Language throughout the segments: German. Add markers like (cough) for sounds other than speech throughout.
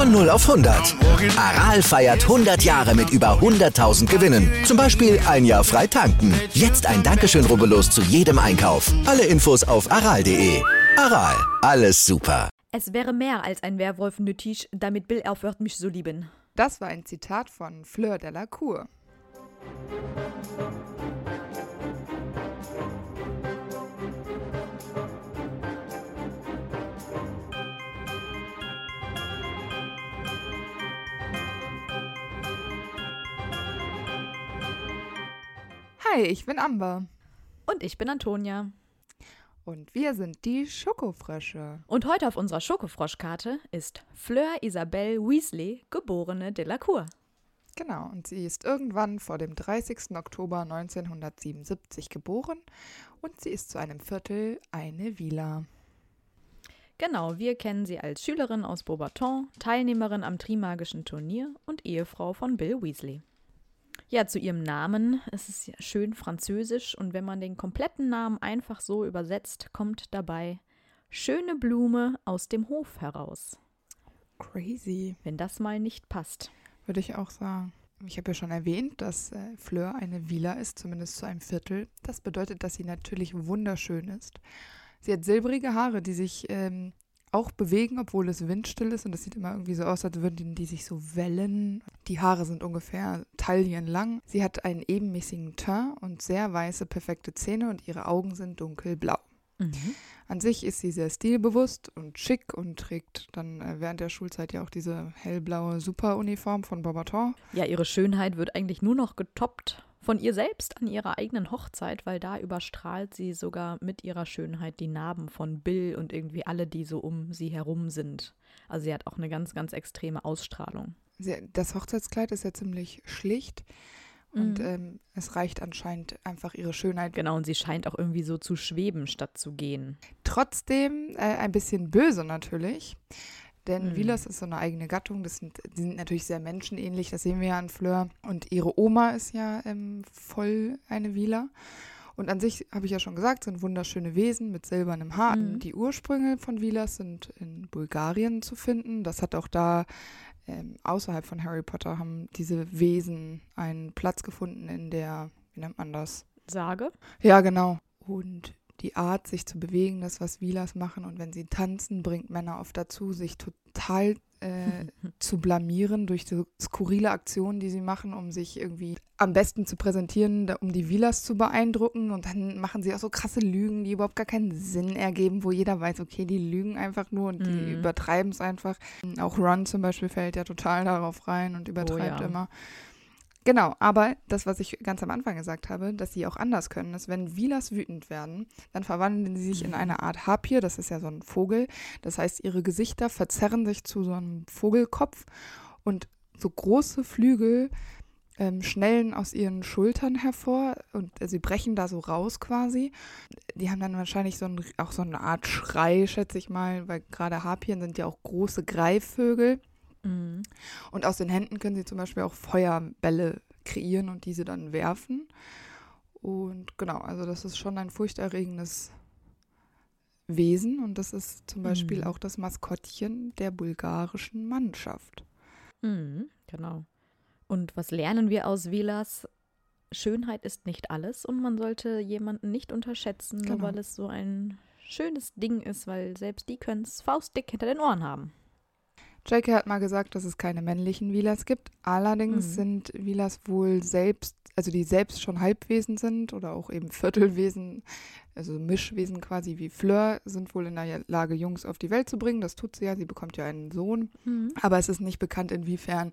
Von 0 auf 100. Aral feiert 100 Jahre mit über 100.000 Gewinnen. Zum Beispiel ein Jahr frei tanken. Jetzt ein Dankeschön, rubbellos zu jedem Einkauf. Alle Infos auf aral.de. Aral, alles super. Es wäre mehr als ein Werwolf nötig, damit Bill aufhört, mich zu lieben. Das war ein Zitat von Fleur de Hi, ich bin Amber. Und ich bin Antonia. Und wir sind die Schokofrösche. Und heute auf unserer Schokofroschkarte ist Fleur Isabelle Weasley, geborene Delacour. Genau, und sie ist irgendwann vor dem 30. Oktober 1977 geboren und sie ist zu einem Viertel eine Villa. Genau, wir kennen sie als Schülerin aus Beaubaton, Teilnehmerin am Trimagischen Turnier und Ehefrau von Bill Weasley. Ja, zu ihrem Namen. Es ist ja schön französisch und wenn man den kompletten Namen einfach so übersetzt, kommt dabei schöne Blume aus dem Hof heraus. Crazy. Wenn das mal nicht passt. Würde ich auch sagen. Ich habe ja schon erwähnt, dass äh, Fleur eine Villa ist, zumindest zu einem Viertel. Das bedeutet, dass sie natürlich wunderschön ist. Sie hat silbrige Haare, die sich ähm, auch bewegen, obwohl es windstill ist. Und das sieht immer irgendwie so aus, als würden die sich so wellen. Die Haare sind ungefähr taillenlang. Sie hat einen ebenmäßigen Teint und sehr weiße, perfekte Zähne und ihre Augen sind dunkelblau. Mhm. An sich ist sie sehr stilbewusst und schick und trägt dann äh, während der Schulzeit ja auch diese hellblaue Superuniform von Bobaton. Ja, ihre Schönheit wird eigentlich nur noch getoppt von ihr selbst an ihrer eigenen Hochzeit, weil da überstrahlt sie sogar mit ihrer Schönheit die Narben von Bill und irgendwie alle, die so um sie herum sind. Also sie hat auch eine ganz, ganz extreme Ausstrahlung. Das Hochzeitskleid ist ja ziemlich schlicht. Und Mhm. ähm, es reicht anscheinend einfach ihre Schönheit. Genau, und sie scheint auch irgendwie so zu schweben, statt zu gehen. Trotzdem äh, ein bisschen böse natürlich. Denn Mhm. Vilas ist so eine eigene Gattung. Das sind, die sind natürlich sehr menschenähnlich, das sehen wir ja an Fleur. Und ihre Oma ist ja ähm, voll eine Vila. Und an sich, habe ich ja schon gesagt, sind wunderschöne Wesen mit silbernem Haar. Mhm. Die Ursprünge von Vilas sind in Bulgarien zu finden. Das hat auch da ähm, außerhalb von Harry Potter haben diese Wesen einen Platz gefunden in der, wie nennt man das? Sage. Ja, genau. Und die Art, sich zu bewegen, das, was Vilas machen und wenn sie tanzen, bringt Männer oft dazu, sich total äh, (laughs) zu blamieren durch so skurrile Aktionen, die sie machen, um sich irgendwie am besten zu präsentieren, da, um die Vilas zu beeindrucken. Und dann machen sie auch so krasse Lügen, die überhaupt gar keinen Sinn ergeben, wo jeder weiß, okay, die lügen einfach nur und die Mhm. übertreiben es einfach. Auch Ron zum Beispiel fällt ja total darauf rein und übertreibt ja. immer. Genau, aber das, was ich ganz am Anfang gesagt habe, dass sie auch anders können, ist, wenn Vilas wütend werden, dann verwandeln sie sich in eine Art Harpier, das ist ja so ein Vogel. Das heißt, ihre Gesichter verzerren sich zu so einem Vogelkopf und so große Flügel ähm, schnellen aus ihren Schultern hervor und äh, sie brechen da so raus quasi. Die haben dann wahrscheinlich so ein, auch so eine Art Schrei, schätze ich mal, weil gerade Harpien sind ja auch große Greifvögel. Mhm. Und aus den Händen können sie zum Beispiel auch Feuerbälle kreieren und diese dann werfen. Und genau, also das ist schon ein furchterregendes Wesen und das ist zum Beispiel Mhm. auch das Maskottchen der bulgarischen Mannschaft. Mhm. Genau. Und was lernen wir aus Velas? Schönheit ist nicht alles und man sollte jemanden nicht unterschätzen, nur Genau. weil es so ein schönes Ding ist, weil selbst die können es faustdick hinter den Ohren haben. J.K. hat mal gesagt, dass es keine männlichen Vilas gibt. Allerdings Mhm. sind Vilas wohl selbst, also die selbst schon Halbwesen sind oder auch eben Viertelwesen, also Mischwesen quasi wie Fleur, sind wohl in der Lage, Jungs auf die Welt zu bringen. Das tut sie ja. Sie bekommt ja einen Sohn. Aber es ist nicht bekannt, inwiefern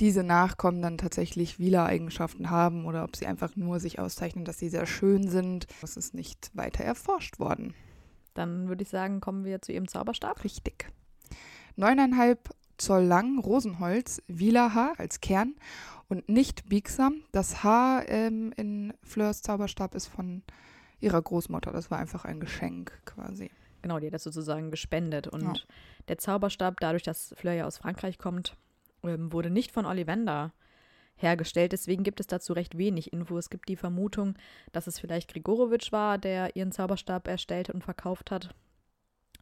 diese Nachkommen dann tatsächlich Vila-Eigenschaften haben oder ob sie einfach nur sich auszeichnen, dass sie sehr schön sind. Das ist nicht weiter erforscht worden. Dann würde ich sagen, kommen wir zu ihrem Zauberstab. Richtig. Neuneinhalb Zoll lang, Rosenholz, Wielerhaar als Kern und nicht biegsam. Das Haar ähm, in Fleurs Zauberstab ist von ihrer Großmutter. Das war einfach ein Geschenk quasi. Genau, die hat das sozusagen gespendet. Und Ja. der Zauberstab, dadurch, dass Fleur ja aus Frankreich kommt, ähm, wurde nicht von Ollivander hergestellt. Deswegen gibt es dazu recht wenig Info. Es gibt die Vermutung, dass es vielleicht Grigorowitsch war, der ihren Zauberstab erstellt und verkauft hat.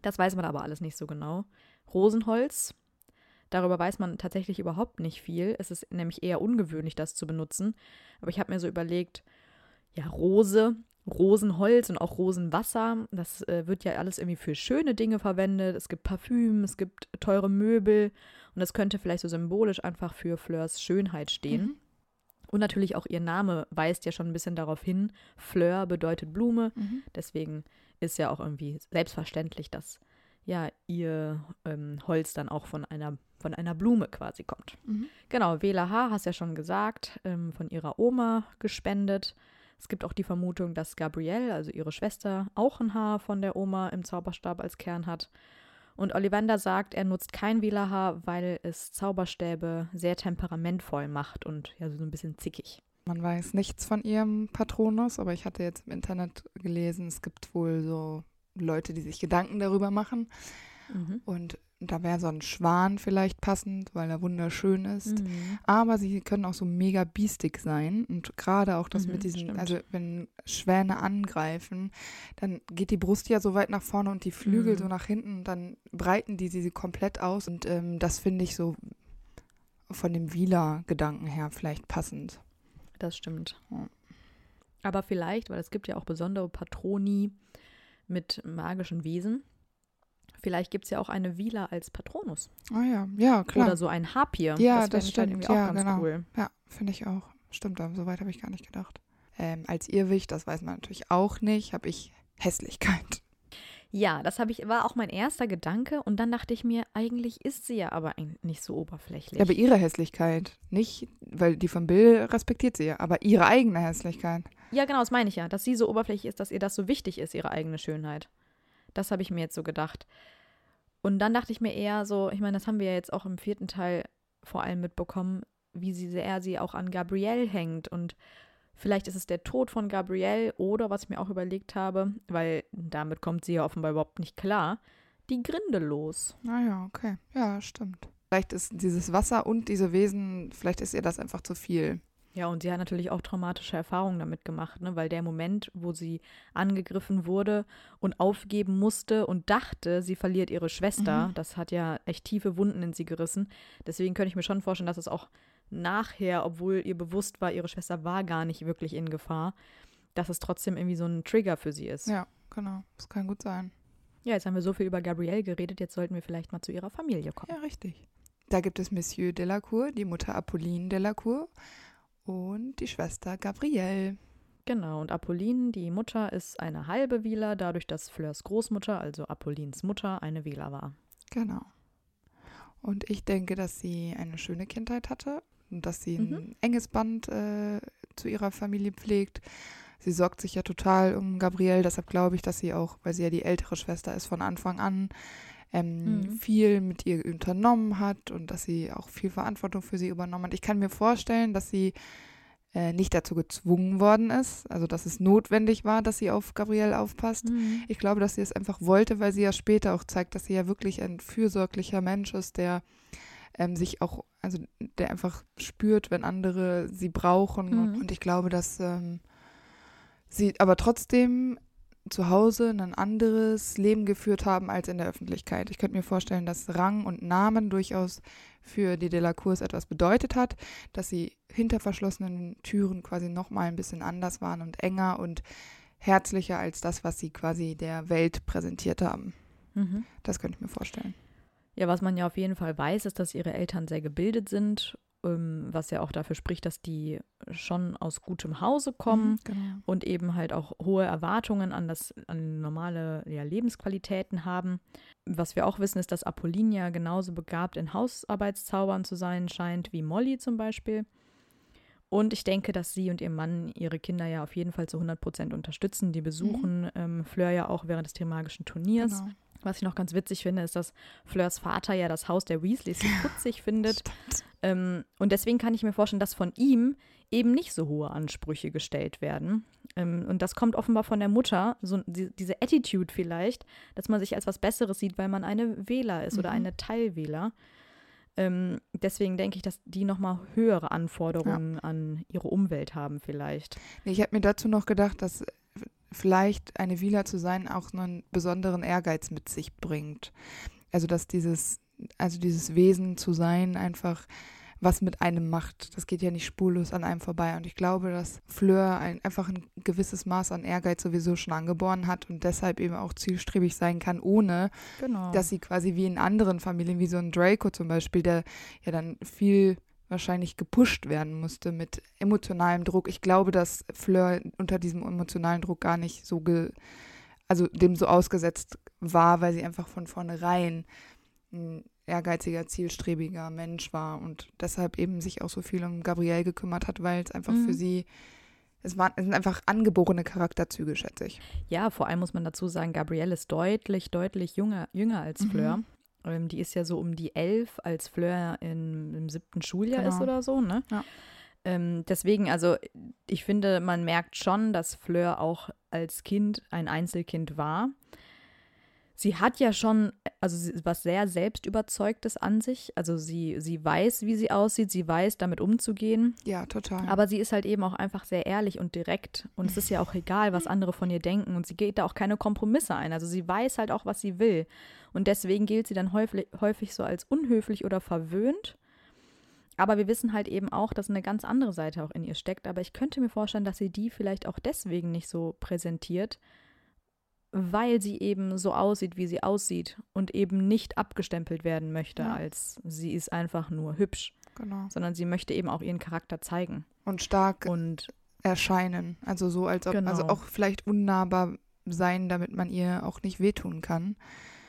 Das weiß man aber alles nicht so genau. Rosenholz, darüber weiß man tatsächlich überhaupt nicht viel. Es ist nämlich eher ungewöhnlich, das zu benutzen. Aber ich habe mir so überlegt, ja, Rose, Rosenholz und auch Rosenwasser, das äh, wird ja alles irgendwie für schöne Dinge verwendet. Es gibt Parfüm, es gibt teure Möbel und das könnte vielleicht so symbolisch einfach für Fleurs Schönheit stehen. Mhm. Und natürlich auch ihr Name weist ja schon ein bisschen darauf hin. Fleur bedeutet Blume. Mhm. Deswegen ist ja auch irgendwie selbstverständlich, dass ja ihr ähm, Holz dann auch von einer, von einer Blume quasi kommt. Mhm. Genau, Wähler H. hast ja schon gesagt, ähm, von ihrer Oma gespendet. Es gibt auch die Vermutung, dass Gabrielle, also ihre Schwester, auch ein Haar von der Oma im Zauberstab als Kern hat. Und Ollivander sagt, er nutzt kein Wählerhaar, weil es Zauberstäbe sehr temperamentvoll macht und ja so ein bisschen zickig. Man weiß nichts von ihrem Patronus, aber ich hatte jetzt im Internet gelesen, es gibt wohl so Leute, die sich Gedanken darüber machen. Mhm. Und da wäre so ein Schwan vielleicht passend, weil er wunderschön ist. Mhm. Aber sie können auch so mega biestig sein. Und gerade auch das Mhm, mit diesen, stimmt. also wenn Schwäne angreifen, dann geht die Brust ja so weit nach vorne und die Flügel Mhm. so nach hinten. Und dann breiten die sie komplett aus. Und ähm, das finde ich so von dem Wieler-Gedanken her vielleicht passend. Das stimmt. Ja. Aber vielleicht, weil es gibt ja auch besondere Patroni mit magischen Wesen. Vielleicht gibt es ja auch eine Vila als Patronus. Ah ja, ja, klar. Oder so ein Harpier. Ja, das, das halt stimmt. irgendwie auch Ja, ganz genau. cool. Ja, finde ich auch. Stimmt, aber so weit habe ich gar nicht gedacht. Ähm, als Irrwicht, das weiß man natürlich auch nicht, habe ich Hässlichkeit. Ja, das habe ich, war auch mein erster Gedanke. Und dann dachte ich mir, eigentlich ist sie ja aber nicht so oberflächlich. Ja, aber ihre Hässlichkeit. Nicht, weil die von Bill respektiert sie ja, aber ihre eigene Hässlichkeit. Ja, genau, das meine ich ja. Dass sie so oberflächlich ist, dass ihr das so wichtig ist, ihre eigene Schönheit. Das habe ich mir jetzt so gedacht. Und dann dachte ich mir eher so, ich meine, das haben wir ja jetzt auch im vierten Teil vor allem mitbekommen, wie sie sehr sie auch an Gabrielle hängt. Und vielleicht ist es der Tod von Gabrielle oder, was ich mir auch überlegt habe, weil damit kommt sie ja offenbar überhaupt nicht klar, die Grinde los. Naja, okay. Ja, stimmt. Vielleicht ist dieses Wasser und diese Wesen, vielleicht ist ihr das einfach zu viel. Ja, und sie hat natürlich auch traumatische Erfahrungen damit gemacht, ne? weil der Moment, wo sie angegriffen wurde und aufgeben musste und dachte, sie verliert ihre Schwester, Mhm. das hat ja echt tiefe Wunden in sie gerissen. Deswegen könnte ich mir schon vorstellen, dass es auch nachher, obwohl ihr bewusst war, ihre Schwester war gar nicht wirklich in Gefahr, dass es trotzdem irgendwie so ein Trigger für sie ist. Ja, genau. Das kann gut sein. Ja, jetzt haben wir so viel über Gabrielle geredet, jetzt sollten wir vielleicht mal zu ihrer Familie kommen. Ja, richtig. Da gibt es Monsieur Delacour, die Mutter Apolline Delacour und die Schwester Gabrielle. Genau, und Apolline, die Mutter, ist eine halbe Wieler, dadurch, dass Fleurs Großmutter, also Apollins Mutter, eine Wieler war. Genau. Und ich denke, dass sie eine schöne Kindheit hatte und dass sie ein Mhm. enges Band äh, zu ihrer Familie pflegt. Sie sorgt sich ja total um Gabrielle, deshalb glaube ich, dass sie auch, weil sie ja die ältere Schwester ist, von Anfang an ähm, Mhm. viel mit ihr unternommen hat und dass sie auch viel Verantwortung für sie übernommen hat. Ich kann mir vorstellen, dass sie äh, nicht dazu gezwungen worden ist, also dass es notwendig war, dass sie auf Gabrielle aufpasst. Ich glaube, dass sie es einfach wollte, weil sie ja später auch zeigt, dass sie ja wirklich ein fürsorglicher Mensch ist, der ähm, sich auch, also der einfach spürt, wenn andere sie brauchen. Und, Mhm. und ich glaube, dass ähm, sie aber trotzdem zu Hause ein anderes Leben geführt haben als in der Öffentlichkeit. Ich könnte mir vorstellen, dass Rang und Namen durchaus für die Delacours etwas bedeutet hat, dass sie hinter verschlossenen Türen quasi nochmal ein bisschen anders waren und enger und herzlicher als das, was sie quasi der Welt präsentiert haben. Mhm. Das könnte ich mir vorstellen. Ja, was man ja auf jeden Fall weiß, ist, dass ihre Eltern sehr gebildet sind, was ja auch dafür spricht, dass die schon aus gutem Hause kommen Genau. und eben halt auch hohe Erwartungen an das an normale ja, Lebensqualitäten haben. Was wir auch wissen, ist, dass Apollinia genauso begabt in Hausarbeitszaubern zu sein scheint wie Molly zum Beispiel. Und ich denke, dass sie und ihr Mann ihre Kinder ja auf jeden Fall zu 100 Prozent unterstützen. Die besuchen ähm, Fleur ja auch während des Trimagischen Turniers. Genau. Was ich noch ganz witzig finde, ist, dass Fleurs Vater ja das Haus der Weasleys (laughs) putzig findet. Ähm, und deswegen kann ich mir vorstellen, dass von ihm eben nicht so hohe Ansprüche gestellt werden. Ähm, und das kommt offenbar von der Mutter, so die, diese Attitude vielleicht, dass man sich als was Besseres sieht, weil man eine Wähler ist mhm. oder eine Teilwähler. Ähm, deswegen denke ich, dass die nochmal höhere Anforderungen ja. an ihre Umwelt haben vielleicht. Ich habe mir dazu noch gedacht, dass vielleicht eine Vila zu sein auch einen besonderen Ehrgeiz mit sich bringt. Also dass dieses, also dieses Wesen zu sein einfach was mit einem macht. Das geht ja nicht spurlos an einem vorbei. Und ich glaube, dass Fleur ein, einfach ein gewisses Maß an Ehrgeiz sowieso schon angeboren hat und deshalb eben auch zielstrebig sein kann, ohne genau. dass sie quasi wie in anderen Familien, wie so ein Draco zum Beispiel, der ja dann viel wahrscheinlich gepusht werden musste mit emotionalem Druck. Ich glaube, dass Fleur unter diesem emotionalen Druck gar nicht so ge also dem so ausgesetzt war, weil sie einfach von vornherein ein ehrgeiziger, zielstrebiger Mensch war und deshalb eben sich auch so viel um Gabrielle gekümmert hat, weil es einfach mhm. für sie es, waren, es sind einfach angeborene Charakterzüge, schätze ich. Ja, vor allem muss man dazu sagen, Gabrielle ist deutlich, deutlich jünger, jünger als mhm. Ähm, die ist ja so um die elf, als Fleur in, im siebten Schuljahr genau. ist oder so, ne? Ja. Ähm, deswegen, also ich finde, man merkt schon, dass Fleur auch als Kind ein Einzelkind war. Sie hat ja schon, also was sehr selbstüberzeugtes an sich. Also sie, sie weiß, wie sie aussieht, sie weiß, damit umzugehen. Ja, total. Aber sie ist halt eben auch einfach sehr ehrlich und direkt. Und es ist ja auch egal, was andere von ihr denken. Und sie geht da auch keine Kompromisse ein. Also sie weiß halt auch, was sie will. Und deswegen gilt sie dann häufig, häufig so als unhöflich oder verwöhnt. Aber wir wissen halt eben auch, dass eine ganz andere Seite auch in ihr steckt. Aber ich könnte mir vorstellen, dass sie die vielleicht auch deswegen nicht so präsentiert, weil sie eben so aussieht, wie sie aussieht und eben nicht abgestempelt werden möchte, ja. als sie ist einfach nur hübsch. Genau. Sondern sie möchte eben auch ihren Charakter zeigen. Und stark und erscheinen. Also so, als ob, also genau. also auch vielleicht unnahbar sein, damit man ihr auch nicht wehtun kann.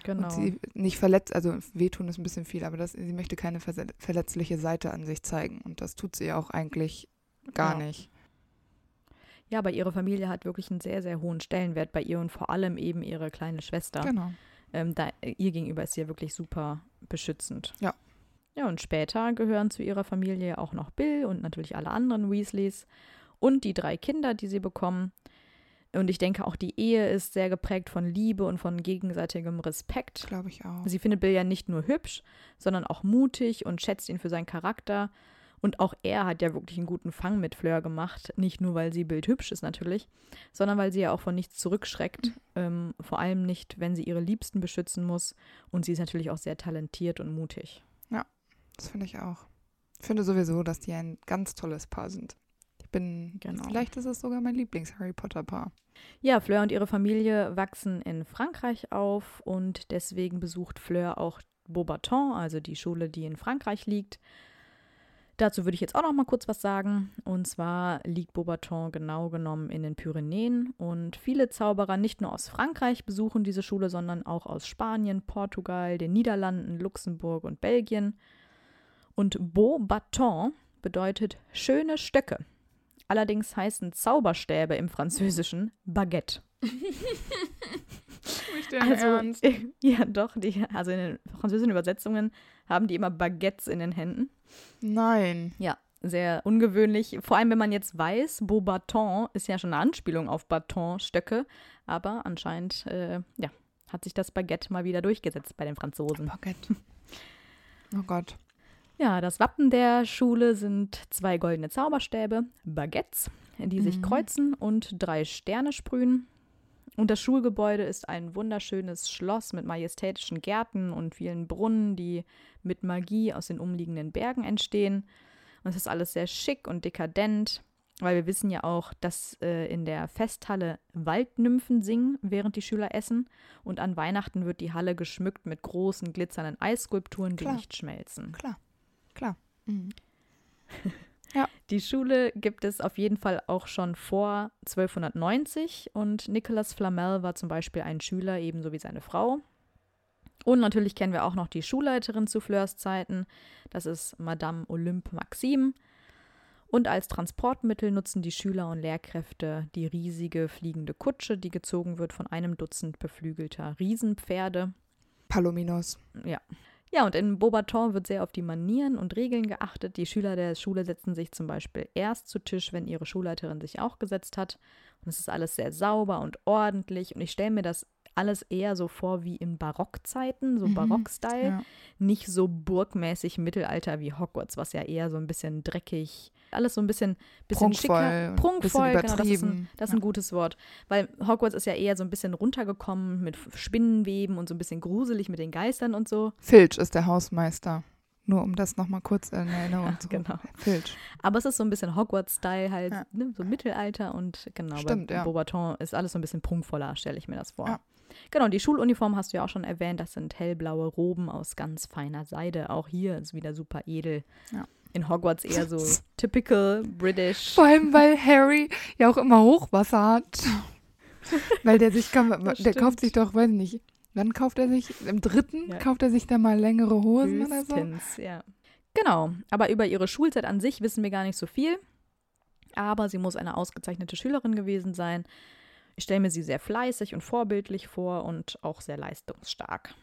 Genau. Und sie nicht verletzt, also wehtun ist ein bisschen viel, aber das, sie möchte keine verletzliche Seite an sich zeigen. Und das tut sie ja auch eigentlich gar ja. nicht. Ja, aber ihre Familie hat wirklich einen sehr, sehr hohen Stellenwert bei ihr und vor allem eben ihre kleine Schwester. Genau. Ähm, da, ihr gegenüber ist sie ja wirklich super beschützend. Ja. Ja, und später gehören zu ihrer Familie auch noch Bill und natürlich alle anderen Weasleys und die drei Kinder, die sie bekommen. Und ich denke, auch die Ehe ist sehr geprägt von Liebe und von gegenseitigem Respekt. Glaube ich auch. Sie findet Bill ja nicht nur hübsch, sondern auch mutig und schätzt ihn für seinen Charakter. Und auch er hat ja wirklich einen guten Fang mit Fleur gemacht. Nicht nur, weil sie bildhübsch ist natürlich, sondern weil sie ja auch von nichts zurückschreckt. Mhm. Ähm, vor allem nicht, wenn sie ihre Liebsten beschützen muss. Und sie ist natürlich auch sehr talentiert und mutig. Ja, das finde ich auch. Ich finde sowieso, dass die ein ganz tolles Paar sind bin, genau. vielleicht ist es sogar mein Lieblings-Harry Potter-Paar. Ja, Fleur und ihre Familie wachsen in Frankreich auf und deswegen besucht Fleur auch Beaubaton, also die Schule, die in Frankreich liegt. Dazu würde ich jetzt auch noch mal kurz was sagen. Und zwar liegt Beaubaton genau genommen in den Pyrenäen. Und viele Zauberer nicht nur aus Frankreich besuchen diese Schule, sondern auch aus Spanien, Portugal, den Niederlanden, Luxemburg und Belgien. Und Beaubaton bedeutet schöne Stöcke. Allerdings heißen Zauberstäbe im Französischen Baguette. (laughs) Also, Ernst? (laughs) Ja, doch. Die, also in den französischen Übersetzungen haben die immer Baguettes in den Händen. Nein. Ja, sehr ungewöhnlich. Vor allem, wenn man jetzt weiß, Beaubaton ist ja schon eine Anspielung auf Bâtonstöcke. Aber anscheinend, äh, ja, hat sich das Baguette mal wieder durchgesetzt bei den Franzosen. Baguette. (laughs) Oh Gott. Ja, das Wappen der Schule sind zwei goldene Zauberstäbe, Baguettes, die mhm. sich kreuzen und drei Sterne sprühen. Und das Schulgebäude ist ein wunderschönes Schloss mit majestätischen Gärten und vielen Brunnen, die mit Magie aus den umliegenden Bergen entstehen. Und es ist alles sehr schick und dekadent, weil wir wissen ja auch, dass äh, in der Festhalle Waldnymphen singen, während die Schüler essen. Und an Weihnachten wird die Halle geschmückt mit großen glitzernden Eisskulpturen, die Klar. nicht schmelzen. Klar. Klar. Mhm. (laughs) ja. Die Schule gibt es auf jeden Fall auch schon vor 1290 und Nicolas Flamel war zum Beispiel ein Schüler, ebenso wie seine Frau. Und natürlich kennen wir auch noch die Schulleiterin zu Fleurs Zeiten. Das ist Madame Olympe Maxime. Und als Transportmittel nutzen die Schüler und Lehrkräfte die riesige fliegende Kutsche, die gezogen wird von einem Dutzend beflügelter Riesenpferde. Palominos. Ja. Ja, und in Beaubaton wird sehr auf die Manieren und Regeln geachtet. Die Schüler der Schule setzen sich zum Beispiel erst zu Tisch, wenn ihre Schulleiterin sich auch gesetzt hat. Und es ist alles sehr sauber und ordentlich. Und ich stelle mir das alles eher so vor wie in Barockzeiten, so Mhm, Barock-Style. Ja. Nicht so burgmäßig Mittelalter wie Hogwarts, was ja eher so ein bisschen dreckig, alles so ein bisschen, bisschen Prunkvoll schicker. Prunkvoll, bisschen genau, das ist, ein, das ist ein gutes Wort. Weil Hogwarts ist ja eher so ein bisschen runtergekommen mit Spinnenweben und so ein bisschen gruselig mit den Geistern und so. Filch ist der Hausmeister. Nur um das nochmal kurz in Erinnerung Ja, zu genau. Filch. Aber es ist so ein bisschen Hogwarts-Style halt, Ja. ne, so Mittelalter und genau, Stimmt, bei ja. Beaubaton ist alles so ein bisschen prunkvoller, stelle ich mir das vor. Ja. Genau, die Schuluniform hast du ja auch schon erwähnt, das sind hellblaue Roben aus ganz feiner Seide. Auch hier ist wieder super edel. Ja. In Hogwarts eher so (laughs) typical British. Vor allem, weil Harry ja auch immer Hochwasser hat. (laughs) weil der sich, kann, der kauft sich doch, weiß nicht, wann kauft er sich? Im dritten Ja. kauft er sich dann mal längere Hosen oder so? Höchstens, ja. Genau, aber über ihre Schulzeit an sich wissen wir gar nicht so viel. Aber sie muss eine ausgezeichnete Schülerin gewesen sein. Ich stelle mir sie sehr fleißig und vorbildlich vor und auch sehr leistungsstark.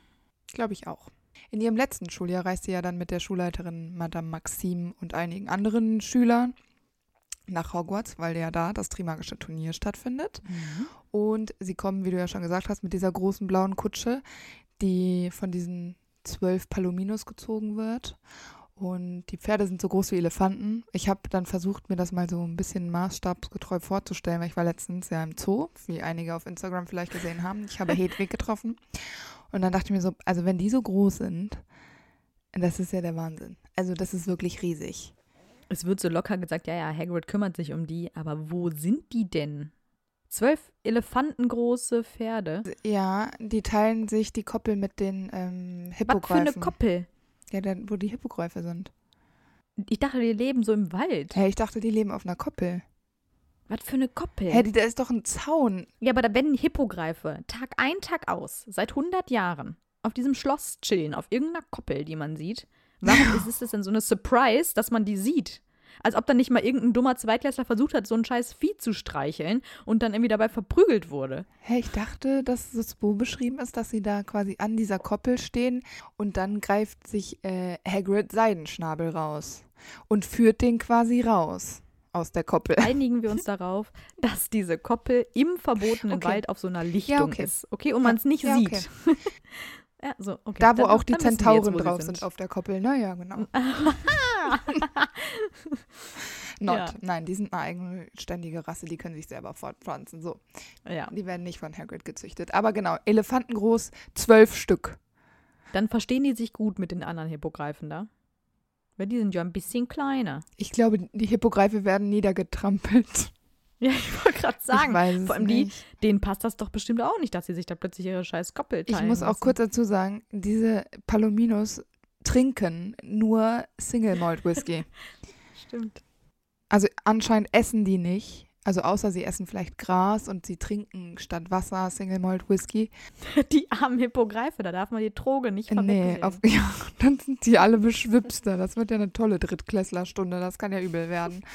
Glaube ich auch. In ihrem letzten Schuljahr reist sie ja dann mit der Schulleiterin Madame Maxime und einigen anderen Schülern nach Hogwarts, weil ja da das Trimagische Turnier stattfindet. Und sie kommen, wie du ja schon gesagt hast, mit dieser großen blauen Kutsche, die von diesen zwölf Palominos gezogen wird. Und die Pferde sind so groß wie Elefanten. Ich habe dann versucht, mir das mal so ein bisschen maßstabsgetreu vorzustellen, weil ich war letztens ja im Zoo, wie einige auf Instagram vielleicht gesehen haben. Ich habe (laughs) Hedwig getroffen. Und dann dachte ich mir so, also wenn die so groß sind, das ist ja der Wahnsinn. Also das ist wirklich riesig. Es wird so locker gesagt, ja, ja, Hagrid kümmert sich um die, aber wo sind die denn? Zwölf elefantengroße Pferde. Ja, die teilen sich die Koppel mit den ähm, Was für Hippogreifen. eine Koppel? Ja, da, wo die Hippogreife sind. Ich dachte, die leben so im Wald. Hey, ich dachte, die leben auf einer Koppel. Was für eine Koppel? Hä, da ist doch ein Zaun. Ja, aber da werden Hippogreife Tag ein, Tag aus, seit 100 Jahren, auf diesem Schloss chillen, auf irgendeiner Koppel, die man sieht. Warum (laughs) ist es denn so eine Surprise, dass man die sieht? Als ob dann nicht mal irgendein dummer Zweitklässler versucht hat, so ein scheiß Vieh zu streicheln und dann irgendwie dabei verprügelt wurde. Hä, ich dachte, dass es so beschrieben ist, dass sie da quasi an dieser Koppel stehen und dann greift sich äh, Hagrid Seidenschnabel raus und führt den quasi raus aus der Koppel. (laughs) Einigen wir uns darauf, dass diese Koppel im verbotenen Okay. Wald auf so einer Lichtung okay. ist. Okay, und man es nicht ja, sieht. okay. (laughs) ja, so, okay. Da, wo Dann- auch die Zentauren jetzt, drauf sind. auf der Koppel. Naja, genau. (laughs) Not. Ja. Nein, die sind eine eigenständige Rasse, die können sich selber fortpflanzen. So, Ja. die werden nicht von Hagrid gezüchtet. Aber genau, Elefantengroß, zwölf Stück. Dann verstehen die sich gut mit den anderen Hippogreifen da. Weil die sind ja ein bisschen kleiner. Ich glaube, die Hippogreife werden niedergetrampelt. (laughs) Ja, ich wollte gerade sagen. ich weiß es vor allem die, nicht. denen passt das doch bestimmt auch nicht, dass sie sich da plötzlich ihre scheiß Koppel Ich teilen muss auch lassen. kurz dazu sagen, diese Palominos trinken nur Single Malt Whisky. (laughs) Stimmt. Also anscheinend essen die nicht. Also außer sie essen vielleicht Gras und sie trinken statt Wasser Single Malt Whisky. (laughs) Die armen Hippogreife, da darf man die Droge nicht Nee, verwechseln. auf, (laughs) ja, dann sind die alle beschwipster. Das wird ja eine tolle Drittklässlerstunde. Das kann ja übel werden. (laughs)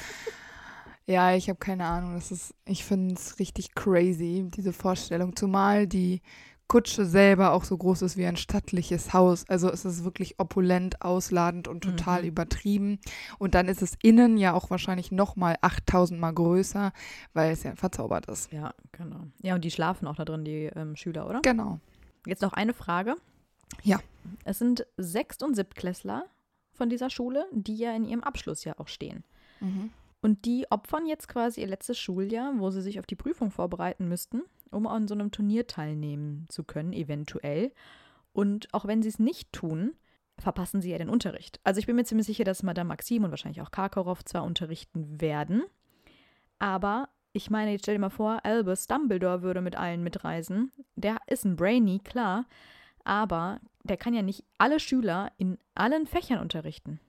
Ja, ich habe keine Ahnung. Das ist, ich finde es richtig crazy, diese Vorstellung. Zumal die Kutsche selber auch so groß ist wie ein stattliches Haus. Also es ist wirklich opulent, ausladend und total Mhm. übertrieben. Und dann ist es innen ja auch wahrscheinlich nochmal 8000 Mal größer, weil es ja verzaubert ist. ja, genau. Ja, und die schlafen auch da drin, die ähm, Schüler, oder? Genau. Jetzt noch eine Frage. Ja. Es sind Sechst- und Siebtklässler von dieser Schule, die ja in ihrem Abschlussjahr auch stehen. Mhm. Und die opfern jetzt quasi ihr letztes Schuljahr, wo sie sich auf die Prüfung vorbereiten müssten, um an so einem Turnier teilnehmen zu können, eventuell. Und auch wenn sie es nicht tun, verpassen sie ja den Unterricht. Also ich bin mir ziemlich sicher, dass Madame Maxim und wahrscheinlich auch Karkaroff zwar unterrichten werden, aber ich meine, jetzt stell dir mal vor, Albus Dumbledore würde mit allen mitreisen. Der ist ein Brainy, klar, aber der kann ja nicht alle Schüler in allen Fächern unterrichten.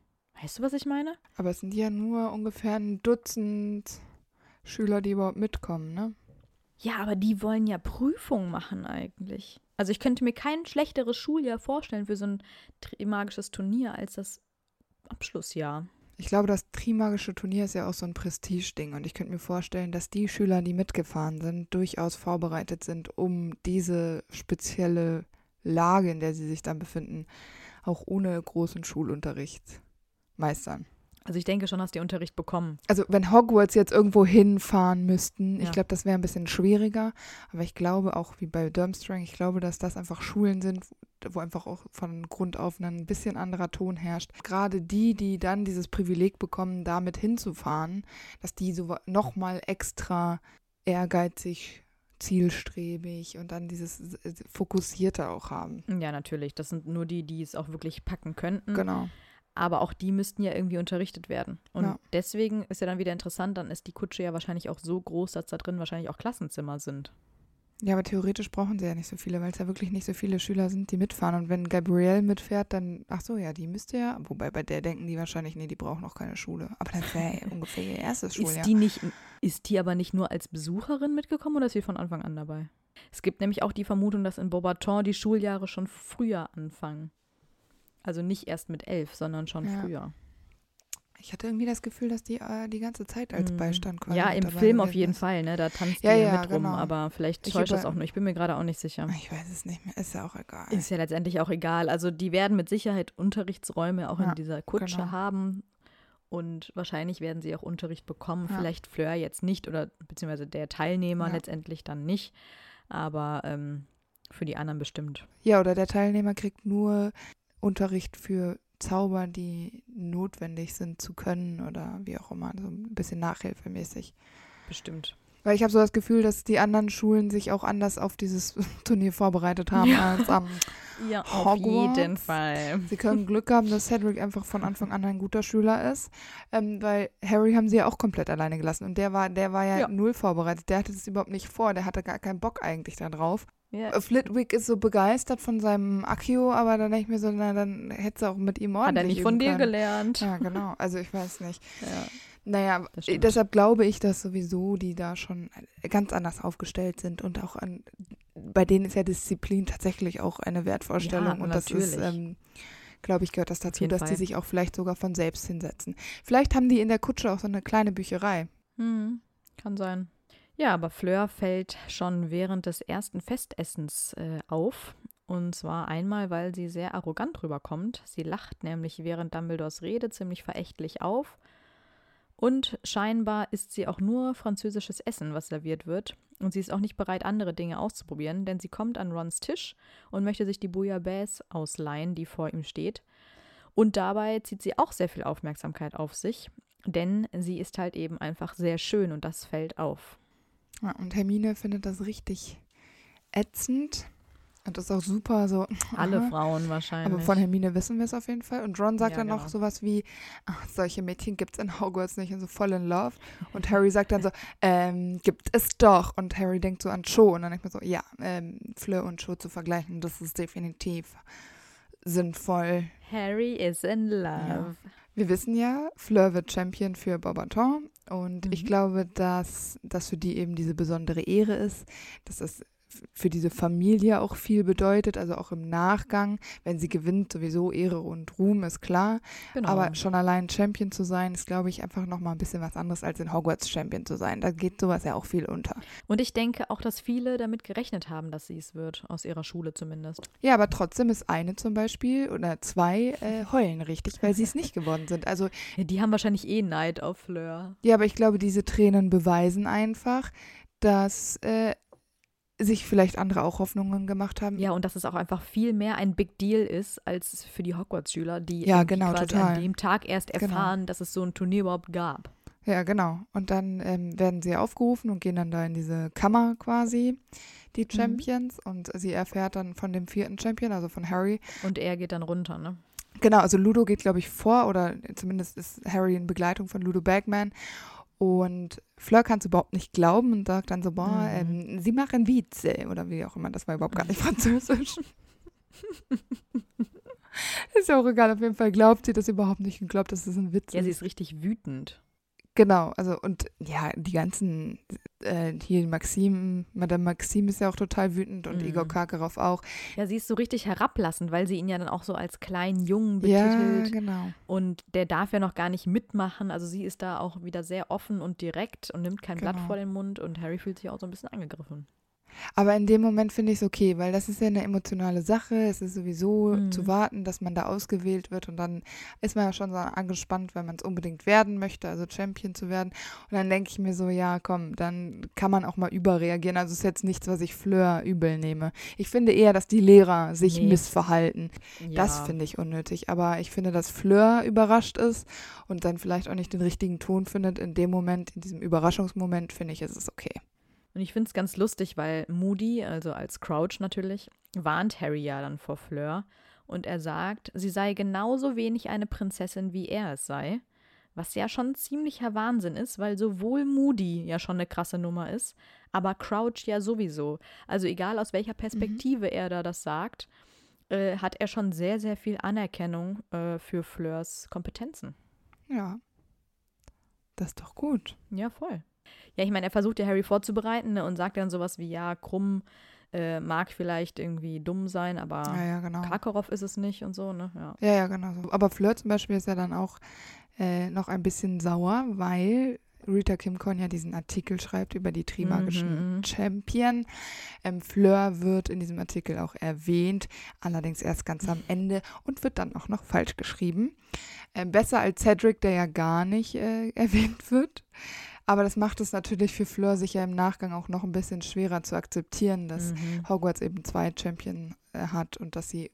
Weißt du, was ich meine? Aber es sind ja nur ungefähr ein Dutzend Schüler, die überhaupt mitkommen, ne? Ja, aber die wollen ja Prüfungen machen eigentlich. Also ich könnte mir kein schlechteres Schuljahr vorstellen für so ein tri- magisches Turnier als das Abschlussjahr. Ich glaube, das Trimagische Turnier ist ja auch so ein Prestigeding und ich könnte mir vorstellen, dass die Schüler, die mitgefahren sind, durchaus vorbereitet sind, um diese spezielle Lage, in der sie sich dann befinden, auch ohne großen Schulunterricht meistern. Also ich denke schon, dass die Unterricht bekommen. Also wenn Hogwarts jetzt irgendwo hinfahren müssten, ich Ja. glaube, das wäre ein bisschen schwieriger. Aber ich glaube auch, wie bei Durmstrang, ich glaube, dass das einfach Schulen sind, wo einfach auch von Grund auf ein bisschen anderer Ton herrscht. Gerade die, die dann dieses Privileg bekommen, damit hinzufahren, dass die so nochmal extra ehrgeizig, zielstrebig und dann dieses Fokussierte auch haben. Ja, natürlich. Das sind nur die, die es auch wirklich packen könnten. Genau. Aber auch die müssten ja irgendwie unterrichtet werden. Und Ja. deswegen ist ja dann wieder interessant, dann ist die Kutsche ja wahrscheinlich auch so groß, dass da drin wahrscheinlich auch Klassenzimmer sind. Ja, aber theoretisch brauchen sie ja nicht so viele, weil es ja wirklich nicht so viele Schüler sind, die mitfahren. Und wenn Gabrielle mitfährt, dann, ach so, ja, die müsste ja, wobei bei der denken die wahrscheinlich, nee, die braucht noch keine Schule. Aber das wäre ja (laughs) ungefähr ihr erstes Schuljahr. Ist die, nicht, ist die aber nicht nur als Besucherin mitgekommen oder ist sie von Anfang an dabei? Es gibt nämlich auch die Vermutung, dass in Beaubaton die Schuljahre schon früher anfangen. Also nicht erst mit elf, sondern schon Ja. früher. ich hatte irgendwie das Gefühl, dass die äh, die ganze Zeit als Mm. Beistand quasi Ja, im Film auf jeden ist. Fall, ne? Da tanzt Ja, die ja mit rum, genau. aber vielleicht Ich täuscht das auch nur. Ich bin mir gerade auch nicht sicher. Ich weiß es nicht mehr, ist ja auch egal. Ist ja letztendlich auch egal. Also die werden mit Sicherheit Unterrichtsräume auch Ja, in dieser Kutsche genau. haben. Und wahrscheinlich werden sie auch Unterricht bekommen. Ja. Vielleicht Fleur jetzt nicht oder beziehungsweise der Teilnehmer letztendlich dann nicht. Aber ähm, für die anderen bestimmt. Ja, oder der Teilnehmer kriegt nur Unterricht für Zauber, die notwendig sind zu können oder wie auch immer, so ein bisschen nachhilfemäßig. Bestimmt. Weil ich habe so das Gefühl, dass die anderen Schulen sich auch anders auf dieses (laughs) Turnier vorbereitet haben Ja. als am. Ja, auf Hogwarts? jeden Fall. Sie können Glück haben, dass Cedric einfach von Anfang an ein guter Schüler ist, ähm, weil Harry haben sie ja auch komplett alleine gelassen und der war, der war ja, Ja. null vorbereitet. Der hatte das überhaupt nicht vor. Der hatte gar keinen Bock eigentlich da drauf. Ja. Äh, Flitwick ist so begeistert von seinem Accio, aber dann denke ich mir so, na dann hätte sie auch mit ihm ordentlich Hat er nicht von dir können. gelernt. Ja, genau. Also ich weiß nicht. Ja. Naja, deshalb glaube ich, dass sowieso die da schon ganz anders aufgestellt sind und auch an, bei denen ist ja Disziplin tatsächlich auch eine Wertvorstellung Ja, und das ist, natürlich. ähm, glaube ich, gehört das dazu, dass die Fall. sich auch vielleicht sogar von selbst hinsetzen. Vielleicht haben die in der Kutsche auch so eine kleine Bücherei. Hm, kann sein. Ja, aber Fleur fällt schon während des ersten Festessens äh, auf. Und zwar einmal, weil sie sehr arrogant rüberkommt. Sie lacht nämlich während Dumbledores Rede ziemlich verächtlich auf. Und scheinbar isst sie auch nur französisches Essen, was serviert wird. Und sie ist auch nicht bereit, andere Dinge auszuprobieren, denn sie kommt an Rons Tisch und möchte sich die Bouillabaisse ausleihen, die vor ihm steht. Und dabei zieht sie auch sehr viel Aufmerksamkeit auf sich, denn sie ist halt eben einfach sehr schön und das fällt auf. Ja, und Hermine findet das richtig ätzend. Und das ist auch super so. (laughs) Alle aha. Frauen wahrscheinlich. Aber von Hermine wissen wir es auf jeden Fall. Und Ron sagt Ja, dann genau. noch sowas wie, ach, solche Mädchen gibt es in Hogwarts nicht und so voll in love. Und Harry sagt dann so, (laughs) ähm, gibt es doch. Und Harry denkt so an Cho. Und dann denkt man so, ja, ähm, Fleur und Cho zu vergleichen, das ist definitiv sinnvoll. Harry is in love. Wir wissen ja, Fleur wird Champion für Beaubaton. Und ich Mhm. glaube, dass das für die eben diese besondere Ehre ist, dass das f- für diese Familie auch viel bedeutet, also auch im Nachgang, wenn sie gewinnt, sowieso Ehre und Ruhm ist klar. Genau. Aber schon allein Champion zu sein, ist, glaube ich, einfach nochmal ein bisschen was anderes als in Hogwarts Champion zu sein. Da geht sowas ja auch viel unter. und ich denke auch, dass viele damit gerechnet haben, dass sie es wird, aus ihrer Schule zumindest. Ja, aber trotzdem ist eine zum Beispiel oder zwei äh, heulen richtig, weil sie es nicht geworden sind. Also Ja, die haben wahrscheinlich eh Neid auf Fleur. Ja, aber ich glaube, diese Tränen beweisen einfach, dass äh, sich vielleicht andere auch Hoffnungen gemacht haben. Ja, und dass es auch einfach viel mehr ein Big Deal ist, als für die Hogwarts-Schüler, die Ja, genau, quasi total. an dem Tag erst Genau. erfahren, dass es so ein Turnier überhaupt gab. Ja, genau. Und dann ähm, werden sie aufgerufen und gehen dann da in diese Kammer quasi, die Champions. Und sie erfährt dann von dem vierten Champion, also von Harry. Und er geht dann runter, ne? Genau, also Ludo geht, glaube ich, vor oder zumindest ist Harry in Begleitung von Ludo Bagman. Und Fleur kann es überhaupt nicht glauben und sagt dann so, boah, Mhm. ähm, sie machen Witze oder wie auch immer, das war überhaupt gar nicht (laughs) französisch. (laughs) Ist ja auch egal, auf jeden Fall glaubt sie das überhaupt nicht und glaubt, dass das ein Witz Ja, sie ist. ist richtig wütend. Genau, also und ja, die ganzen, äh, hier Maxim, Madame Maxim ist ja auch total wütend und Mhm. Igor Karkaroff auch. Ja, sie ist so richtig herablassend, weil sie ihn ja dann auch so als kleinen Jungen Ja, betitelt. genau. Und der darf ja noch gar nicht mitmachen. Also sie ist da auch wieder sehr offen und direkt und nimmt kein Blatt Genau. vor den Mund. Und Harry fühlt sich auch so ein bisschen angegriffen. Aber in dem Moment finde ich es okay, weil das ist ja eine emotionale Sache. Es ist sowieso Mhm. zu warten, dass man da ausgewählt wird und dann ist man ja schon so angespannt, weil man es unbedingt werden möchte, also Champion zu werden. Und dann denke ich mir so, ja, komm, dann kann man auch mal überreagieren. Also es ist jetzt nichts, was ich Fleur übel nehme. Ich finde eher, dass die Lehrer sich Nee. missverhalten. Das Ja. finde ich unnötig. Aber ich finde, dass Fleur überrascht ist und dann vielleicht auch nicht den richtigen Ton findet. In dem Moment, in diesem Überraschungsmoment, finde ich, ist es okay. Und ich finde es ganz lustig, weil Moody, also als Crouch natürlich, warnt Harry ja dann vor Fleur. Und er sagt, sie sei genauso wenig eine Prinzessin, wie er es sei. Was ja schon ziemlicher Wahnsinn ist, weil sowohl Moody ja schon eine krasse Nummer ist, aber Crouch ja sowieso. Also egal aus welcher Perspektive er da das sagt, äh, hat er schon sehr, sehr viel Anerkennung äh, für Fleurs Kompetenzen. Ja. Das ist doch gut. Ja, voll. Ja, ich meine, er versucht ja Harry vorzubereiten ne, und sagt dann sowas wie, ja, Krumm äh, mag vielleicht irgendwie dumm sein, aber Ja, ja, genau. Karkaroff ist es nicht und so, ne? Ja. Ja, ja, genau so. Aber Fleur zum Beispiel ist ja dann auch äh, noch ein bisschen sauer, weil Rita Kimcorn ja diesen Artikel schreibt über die Trimagischen Mhm. Champion. Ähm, Fleur wird in diesem Artikel auch erwähnt, allerdings erst ganz am Ende und wird dann auch noch falsch geschrieben. Ähm, besser als Cedric, der ja gar nicht äh, (laughs) erwähnt wird. Aber das macht es natürlich für Fleur sicher im Nachgang auch noch ein bisschen schwerer zu akzeptieren, dass Mhm. Hogwarts eben zwei Champion äh, hat und dass sie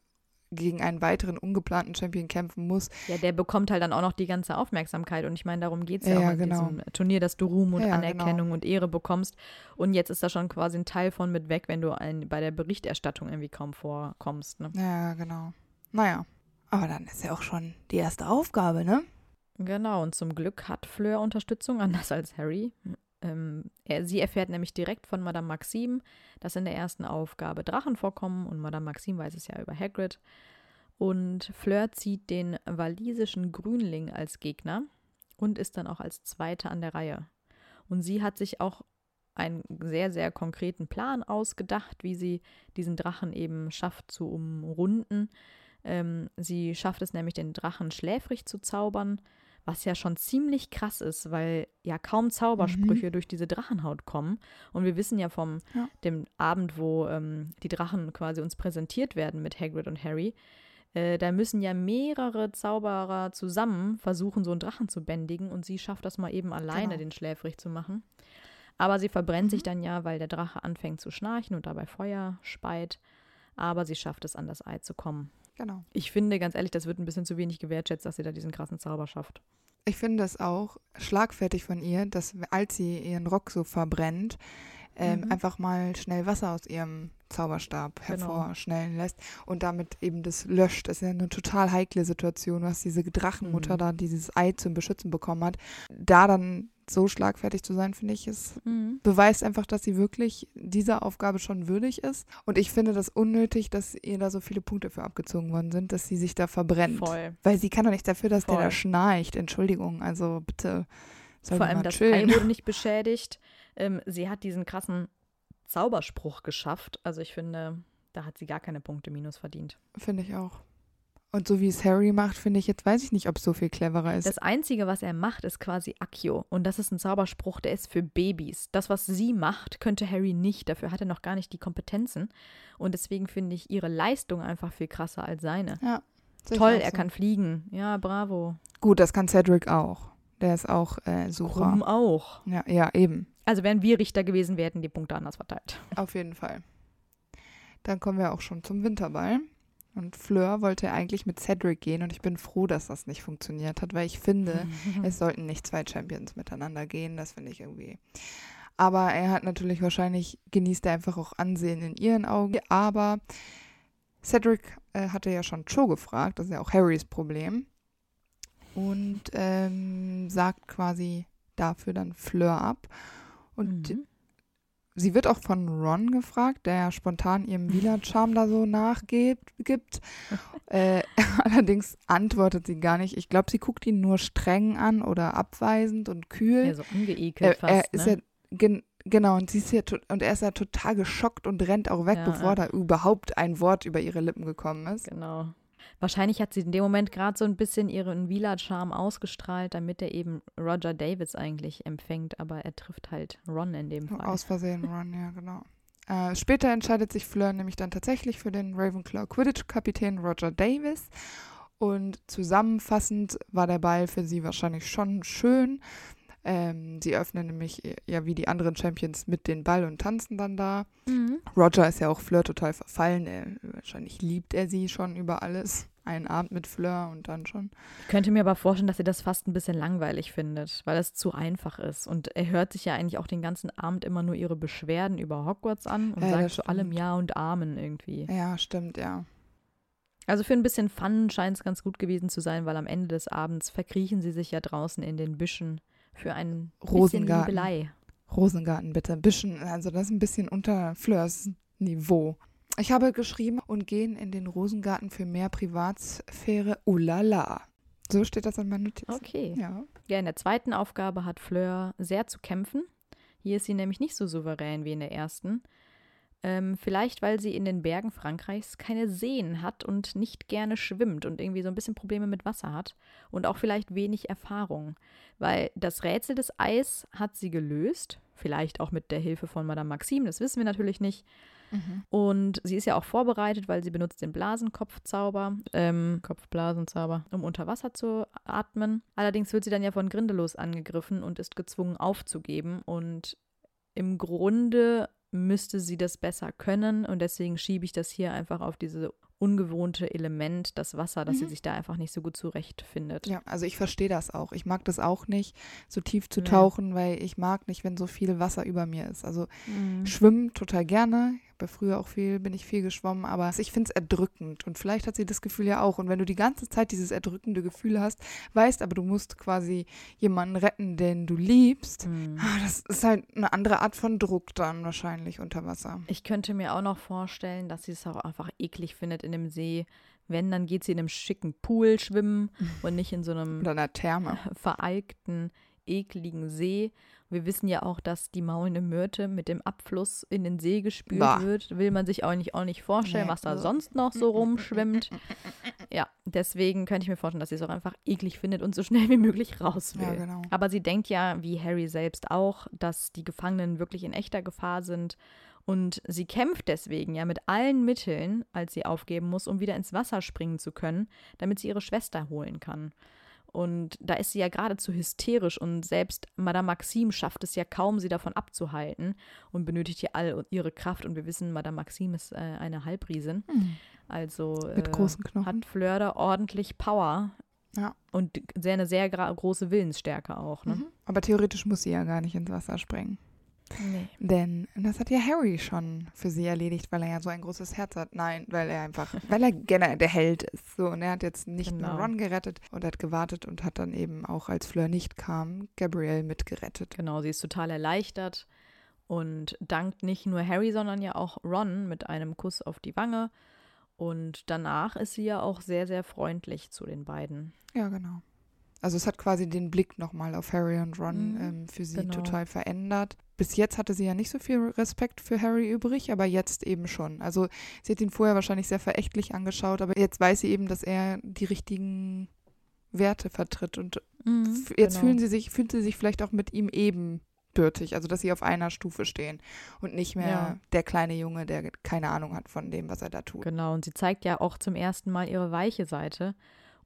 gegen einen weiteren ungeplanten Champion kämpfen muss. ja, der bekommt halt dann auch noch die ganze Aufmerksamkeit und ich meine, darum geht es ja, Ja, auch in genau. diesem Turnier, dass du Ruhm und Ja, Anerkennung und Ehre bekommst und jetzt ist da schon quasi ein Teil von mit weg, wenn du ein, bei der Berichterstattung irgendwie kaum vorkommst, ne? Ja, genau. Naja, aber dann ist ja auch schon die erste Aufgabe, ne? Genau, und zum Glück hat Fleur Unterstützung, (laughs) anders als Harry. Ähm, er, sie erfährt nämlich direkt von Madame Maxim, dass in der ersten Aufgabe Drachen vorkommen und Madame Maxim weiß es ja über Hagrid. Und Fleur zieht den walisischen Grünling als Gegner und ist dann auch als Zweite an der Reihe. Und sie hat sich auch einen sehr, sehr konkreten Plan ausgedacht, wie sie diesen Drachen eben schafft zu umrunden. Ähm, sie schafft es nämlich, den Drachen schläfrig zu zaubern, was ja schon ziemlich krass ist, weil ja kaum Zaubersprüche durch diese Drachenhaut kommen. Und wir wissen ja vom Ja. dem Abend, wo ähm, die Drachen quasi uns präsentiert werden mit Hagrid und Harry, äh, da müssen ja mehrere Zauberer zusammen versuchen, so einen Drachen zu bändigen und sie schafft das mal eben alleine, Genau. den schläfrig zu machen. Aber sie verbrennt sich dann ja, weil der Drache anfängt zu schnarchen und dabei Feuer speit. Aber sie schafft es, an das Ei zu kommen. Genau. Ich finde, ganz ehrlich, das wird ein bisschen zu wenig gewertschätzt, dass sie da diesen krassen Zauber schafft. Ich finde es auch schlagfertig von ihr, dass als sie ihren Rock so verbrennt, ähm, Mhm. einfach mal schnell Wasser aus ihrem Zauberstab Genau. hervorschnellen lässt und damit eben das löscht. Das ist ja eine total heikle Situation, was diese Drachenmutter Mhm. da dieses Ei zum Beschützen bekommen hat. Da dann so schlagfertig zu sein, finde ich, ist beweist einfach, dass sie wirklich dieser Aufgabe schon würdig ist. Und ich finde das unnötig, dass ihr da so viele Punkte für abgezogen worden sind, dass sie sich da verbrennt. Voll. Weil sie kann doch nichts dafür, dass der Voll. da schnarcht. Entschuldigung, also bitte. Vor allem das. Ei wurde (laughs) nicht beschädigt. Ähm, sie hat diesen krassen Zauberspruch geschafft. Also ich finde, da hat sie gar keine Punkte minus verdient. Finde ich auch. Und so wie es Harry macht, finde ich jetzt, weiß ich nicht, ob es so viel cleverer ist. Das Einzige, was er macht, ist quasi Accio. Und das ist ein Zauberspruch, der ist für Babys. Das, was sie macht, könnte Harry nicht. Dafür hat er noch gar nicht die Kompetenzen. Und deswegen finde ich ihre Leistung einfach viel krasser als seine. ja. Toll, er so. kann fliegen. Ja, bravo. Gut, das kann Cedric auch. Der ist auch äh, Sucher. Krumm auch. Ja, ja, eben. Also wären wir Richter gewesen, wir hätten die Punkte anders verteilt. Auf jeden Fall. Dann kommen wir auch schon zum Winterball. Und Fleur wollte eigentlich mit Cedric gehen und ich bin froh, dass das nicht funktioniert hat, weil ich finde, (laughs) es sollten nicht zwei Champions miteinander gehen. Das finde ich irgendwie. Aber er hat natürlich wahrscheinlich, genießt er einfach auch Ansehen in ihren Augen. Aber Cedric äh, hatte ja schon Joe gefragt, das ist ja auch Harrys Problem. Und ähm, sagt quasi dafür dann Fleur ab. Und Mhm. Sie wird auch von Ron gefragt, der ja spontan ihrem Wieler-Charme da so nachgibt. Gibt. (laughs) äh, (laughs) allerdings antwortet sie gar nicht. Ich glaube, sie guckt ihn nur streng an oder abweisend und kühl. Ja, so ungeekelt er, fast, er ist ne? ja gen, genau und sie ist ja und er ist ja total geschockt und rennt auch weg, Ja, bevor ja. da überhaupt ein Wort über ihre Lippen gekommen ist. Genau. Wahrscheinlich hat sie in dem Moment gerade so ein bisschen ihren Wieler-Charme ausgestrahlt, damit er eben Roger Davis eigentlich empfängt, aber er trifft halt Ron in dem Fall. Aus Versehen Ron, ja, genau. Äh, später entscheidet sich Fleur nämlich dann tatsächlich für den Ravenclaw Quidditch-Kapitän Roger Davis. Und zusammenfassend war der Ball für sie wahrscheinlich schon schön. Ähm, sie öffnen nämlich äh, ja wie die anderen Champions mit den Ball und tanzen dann da. Mhm. Roger ist ja auch Fleur total verfallen. Er, wahrscheinlich liebt er sie schon über alles. Einen Abend mit Fleur und dann schon. Ich könnte mir aber vorstellen, dass sie das fast ein bisschen langweilig findet, weil es zu einfach ist. Und er hört sich ja eigentlich auch den ganzen Abend immer nur ihre Beschwerden über Hogwarts an und Ja, sagt das zu allem. Ja und Amen irgendwie. Ja, stimmt, ja. Also für ein bisschen Fun scheint es ganz gut gewesen zu sein, weil am Ende des Abends verkriechen sie sich ja draußen in den Büschen für ein bisschen Rosengarten. Liebelei. Rosengarten bitte. Ein bisschen, also das ist ein bisschen unter Fleurs Niveau. Ich habe geschrieben und gehen in den Rosengarten für mehr Privatsphäre. Ulala. So steht das in meinen Notizen. Okay. Ja. Ja, in der zweiten Aufgabe hat Fleur sehr zu kämpfen. Hier ist sie nämlich nicht so souverän wie in der ersten. Ähm, vielleicht, weil sie in den Bergen Frankreichs keine Seen hat und nicht gerne schwimmt und irgendwie so ein bisschen Probleme mit Wasser hat und auch vielleicht wenig Erfahrung. Weil das Rätsel des Eis hat sie gelöst, vielleicht auch mit der Hilfe von Madame Maxime, das wissen wir natürlich nicht. Und sie ist ja auch vorbereitet, weil sie benutzt den Blasenkopfzauber, ähm, Kopfblasenzauber, um unter Wasser zu atmen. Allerdings wird sie dann ja von Grindelos angegriffen und ist gezwungen aufzugeben. Und im Grunde müsste sie das besser können und deswegen schiebe ich das hier einfach auf diese ungewohnte Element, das Wasser, dass sie sich da einfach nicht so gut zurechtfindet. Ja, also ich verstehe das auch. Ich mag das auch nicht, so tief zu Ja. tauchen, weil ich mag nicht, wenn so viel Wasser über mir ist. Also Mhm. schwimmen total gerne. Habe früher auch viel, bin ich viel geschwommen, aber ich finde es erdrückend. Und vielleicht hat sie das Gefühl ja auch. Und wenn du die ganze Zeit dieses erdrückende Gefühl hast, weißt aber, du musst quasi jemanden retten, den du liebst, Mhm. das ist halt eine andere Art von Druck dann wahrscheinlich unter Wasser. Ich könnte mir auch noch vorstellen, dass sie es auch einfach eklig findet in dem See. Wenn, dann geht sie in einem schicken Pool schwimmen (laughs) und nicht in so einem Oder einer Therme. veralkten, ekligen See. Wir wissen ja auch, dass die maulende Myrte mit dem Abfluss in den See gespült Bah. wird. Will man sich auch nicht, auch nicht vorstellen, Nee. was da sonst noch so (laughs) rumschwimmt. Ja, deswegen könnte ich mir vorstellen, dass sie es auch einfach eklig findet und so schnell wie möglich raus will. Ja, genau. Aber sie denkt ja, wie Harry selbst auch, dass die Gefangenen wirklich in echter Gefahr sind. Und sie kämpft deswegen ja mit allen Mitteln, als sie aufgeben muss, um wieder ins Wasser springen zu können, damit sie ihre Schwester holen kann. Und da ist sie ja geradezu hysterisch und selbst Madame Maxime schafft es ja kaum, sie davon abzuhalten und benötigt hier all ihre Kraft. Und wir wissen, Madame Maxime ist äh, eine Halbriesin. Also Mit äh, großen Knochen. hat Fleur da ordentlich Power. Ja. Und sehr, eine sehr große Willensstärke auch. Ne? Mhm. Aber theoretisch muss sie ja gar nicht ins Wasser springen. Nee. Denn das hat ja Harry schon für sie erledigt, weil er ja so ein großes Herz hat. Nein, weil er einfach, weil er generell der Held ist. So, und er hat jetzt nicht Genau. nur Ron gerettet und hat gewartet und hat dann eben auch, als Fleur nicht kam, Gabrielle mitgerettet. Genau, sie ist total erleichtert und dankt nicht nur Harry, sondern ja auch Ron mit einem Kuss auf die Wange. Und danach ist sie ja auch sehr, sehr freundlich zu den beiden. Ja, genau. Also es hat quasi den Blick nochmal auf Harry und Ron Mhm, ähm, für sie genau. total verändert. Bis jetzt hatte sie ja nicht so viel Respekt für Harry übrig, aber jetzt eben schon. Also sie hat ihn vorher wahrscheinlich sehr verächtlich angeschaut, aber jetzt weiß sie eben, dass er die richtigen Werte vertritt und F- Jetzt genau. fühlen sie sich, fühlt sie sich vielleicht auch mit ihm ebenbürtig, also dass sie auf einer Stufe stehen und nicht mehr Ja. der kleine Junge, der keine Ahnung hat von dem, was er da tut. Genau, und sie zeigt ja auch zum ersten Mal ihre weiche Seite.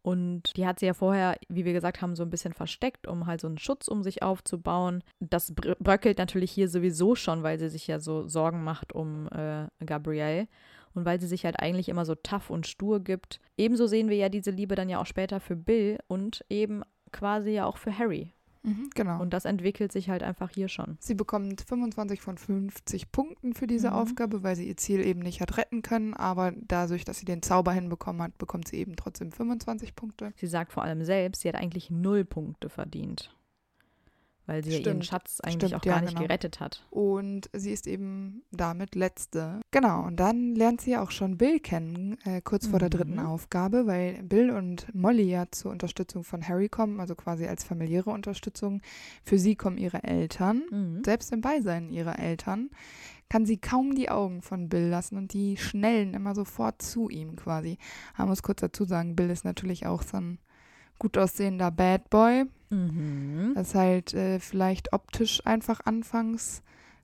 Und die hat sie ja vorher, wie wir gesagt haben, so ein bisschen versteckt, um halt so einen Schutz um sich aufzubauen. Das br- bröckelt natürlich hier sowieso schon, weil sie sich ja so Sorgen macht um äh, Gabrielle. Und weil sie sich halt eigentlich immer so tough und stur gibt. Ebenso sehen wir ja diese Liebe dann ja auch später für Bill und eben quasi ja auch für Harry. Mhm, genau. Und das entwickelt sich halt einfach hier schon. sie bekommt 25 von 50 Punkten für diese Mhm. Aufgabe, weil sie ihr Ziel eben nicht hat retten können, aber dadurch, dass sie den Zauber hinbekommen hat, bekommt sie eben trotzdem 25 Punkte. Sie sagt vor allem selbst, sie hat eigentlich null Punkte verdient. Weil sie ja ihren Stimmt, Schatz eigentlich stimmt, auch ja, gar nicht genau. gerettet hat. Und sie ist eben damit letzte. Genau, und dann lernt sie ja auch schon Bill kennen, äh, kurz vor der dritten Mhm. Aufgabe, weil Bill und Molly ja zur Unterstützung von Harry kommen, also quasi als familiäre Unterstützung. Für sie kommen ihre Eltern. Mhm. Selbst im Beisein ihrer Eltern kann sie kaum die Augen von Bill lassen und die schnellen immer sofort zu ihm quasi. Man muss kurz dazu sagen, Bill ist natürlich auch so ein gut aussehender Bad Boy. Mhm. Das ist halt äh, vielleicht optisch einfach anfangs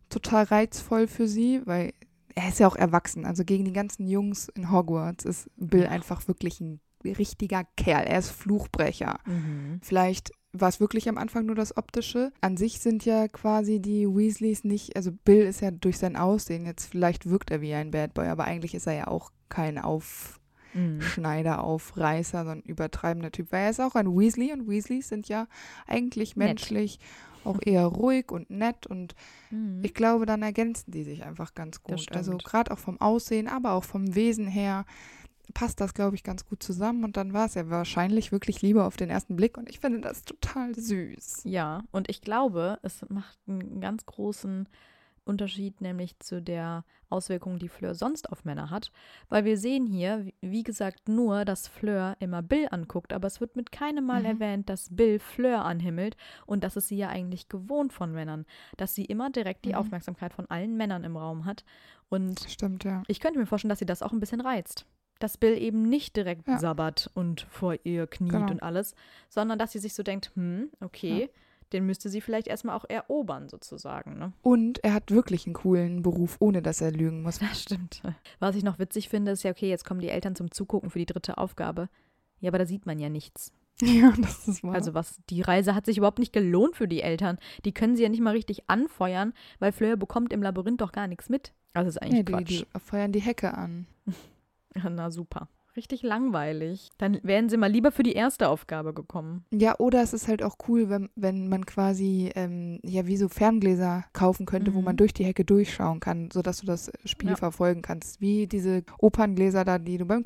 total reizvoll für sie, weil er ist ja auch erwachsen. Also gegen die ganzen Jungs in Hogwarts ist Bill Ja. einfach wirklich ein richtiger Kerl. Er ist Fluchbrecher. Mhm. Vielleicht war es wirklich am Anfang nur das Optische. An sich sind ja quasi die Weasleys nicht, also Bill ist ja durch sein Aussehen, jetzt vielleicht wirkt er wie ein Bad Boy, aber eigentlich ist er ja auch kein Aufschneider, Mhm. Aufreißer, sondern übertreibender Typ, weil er ist auch ein Weasley und Weasleys sind ja eigentlich Nett. menschlich auch eher ruhig und nett und Mhm. ich glaube, dann ergänzen die sich einfach ganz gut. Also gerade auch vom Aussehen, aber auch vom Wesen her passt das, glaube ich, ganz gut zusammen. Und dann war es ja wahrscheinlich wirklich Liebe auf den ersten Blick. Und ich finde das total süß. Ja, und ich glaube, es macht einen ganz großen Unterschied, nämlich zu der Auswirkung, die Fleur sonst auf Männer hat. Weil wir sehen hier, wie- gesagt, nur, dass Fleur immer Bill anguckt, aber es wird mit keinem Mal Mhm. erwähnt, dass Bill Fleur anhimmelt und das ist sie ja eigentlich gewohnt von Männern, dass sie immer direkt die Mhm. Aufmerksamkeit von allen Männern im Raum hat. Und Stimmt, ja. ich könnte mir vorstellen, dass sie das auch ein bisschen reizt. Dass Bill eben nicht direkt Ja. sabbert und vor ihr kniet Genau. und alles, sondern dass sie sich so denkt, hm, okay, Ja. Den müsste sie vielleicht erstmal auch erobern, sozusagen. Ne? Und er hat wirklich einen coolen Beruf, ohne dass er lügen muss. (laughs) Das stimmt. Was ich noch witzig finde, ist ja, okay, jetzt kommen die Eltern zum Zugucken für die dritte Aufgabe. Ja, aber da sieht man ja nichts. (laughs) Ja, das ist wahr. Also was, die Reise hat sich überhaupt nicht gelohnt für die Eltern. Die können sie ja nicht mal richtig anfeuern, weil Fleur bekommt im Labyrinth doch gar nichts mit. Also ist eigentlich ja, die, Quatsch. die feuern die Hecke an. (laughs) Na super. Richtig langweilig. Dann wären sie mal lieber für die erste Aufgabe gekommen. Ja, oder es ist halt auch cool, wenn, wenn man quasi ähm, ja wie so Ferngläser kaufen könnte, wo Mhm. man durch die Hecke durchschauen kann, sodass du das Spiel Ja. verfolgen kannst. Wie diese Operngläser da, die du beim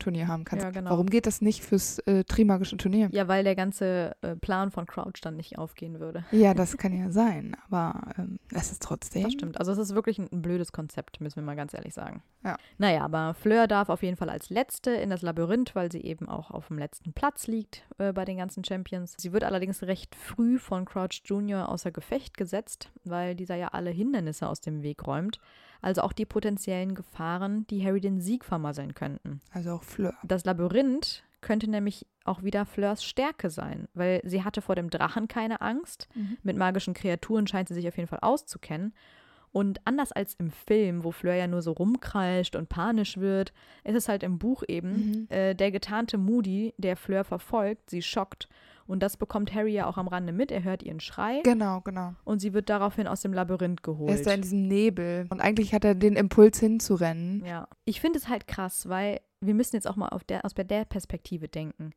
Quidditch-Turnier haben kannst. Ja, genau. Warum geht das nicht fürs äh, Trimagische Turnier? Ja, weil der ganze äh, Plan von Crouch dann nicht aufgehen würde. Ja, das kann ja sein, aber ähm, es ist trotzdem. Das stimmt. Also es ist wirklich ein, ein blödes Konzept, müssen wir mal ganz ehrlich sagen. Ja. Naja, aber Fleur darf auf jeden Fall als Letzte in das Labyrinth, weil sie eben auch auf dem letzten Platz liegt äh, bei den ganzen Champions. Sie wird allerdings recht früh von Crouch Jr. außer Gefecht gesetzt, weil dieser ja alle Hindernisse aus dem Weg räumt. Also auch die potenziellen Gefahren, die Harry den Sieg vermasseln könnten. Also auch Fleur. Das Labyrinth könnte nämlich auch wieder Fleurs Stärke sein, weil sie hatte vor dem Drachen keine Angst. Mit magischen Kreaturen scheint sie sich auf jeden Fall auszukennen. Und anders als im Film, wo Fleur ja nur so rumkreischt und panisch wird, ist es halt im Buch eben Mhm. äh, der getarnte Moody, der Fleur verfolgt, sie schockt. Und das bekommt Harry ja auch am Rande mit. Er hört ihren Schrei Genau, genau. und sie wird daraufhin aus dem Labyrinth geholt. Er ist da in diesem Nebel und eigentlich hat er den Impuls hinzurennen. Ja, ich finde es halt krass, weil wir müssen jetzt auch mal auf der, aus der Perspektive denken.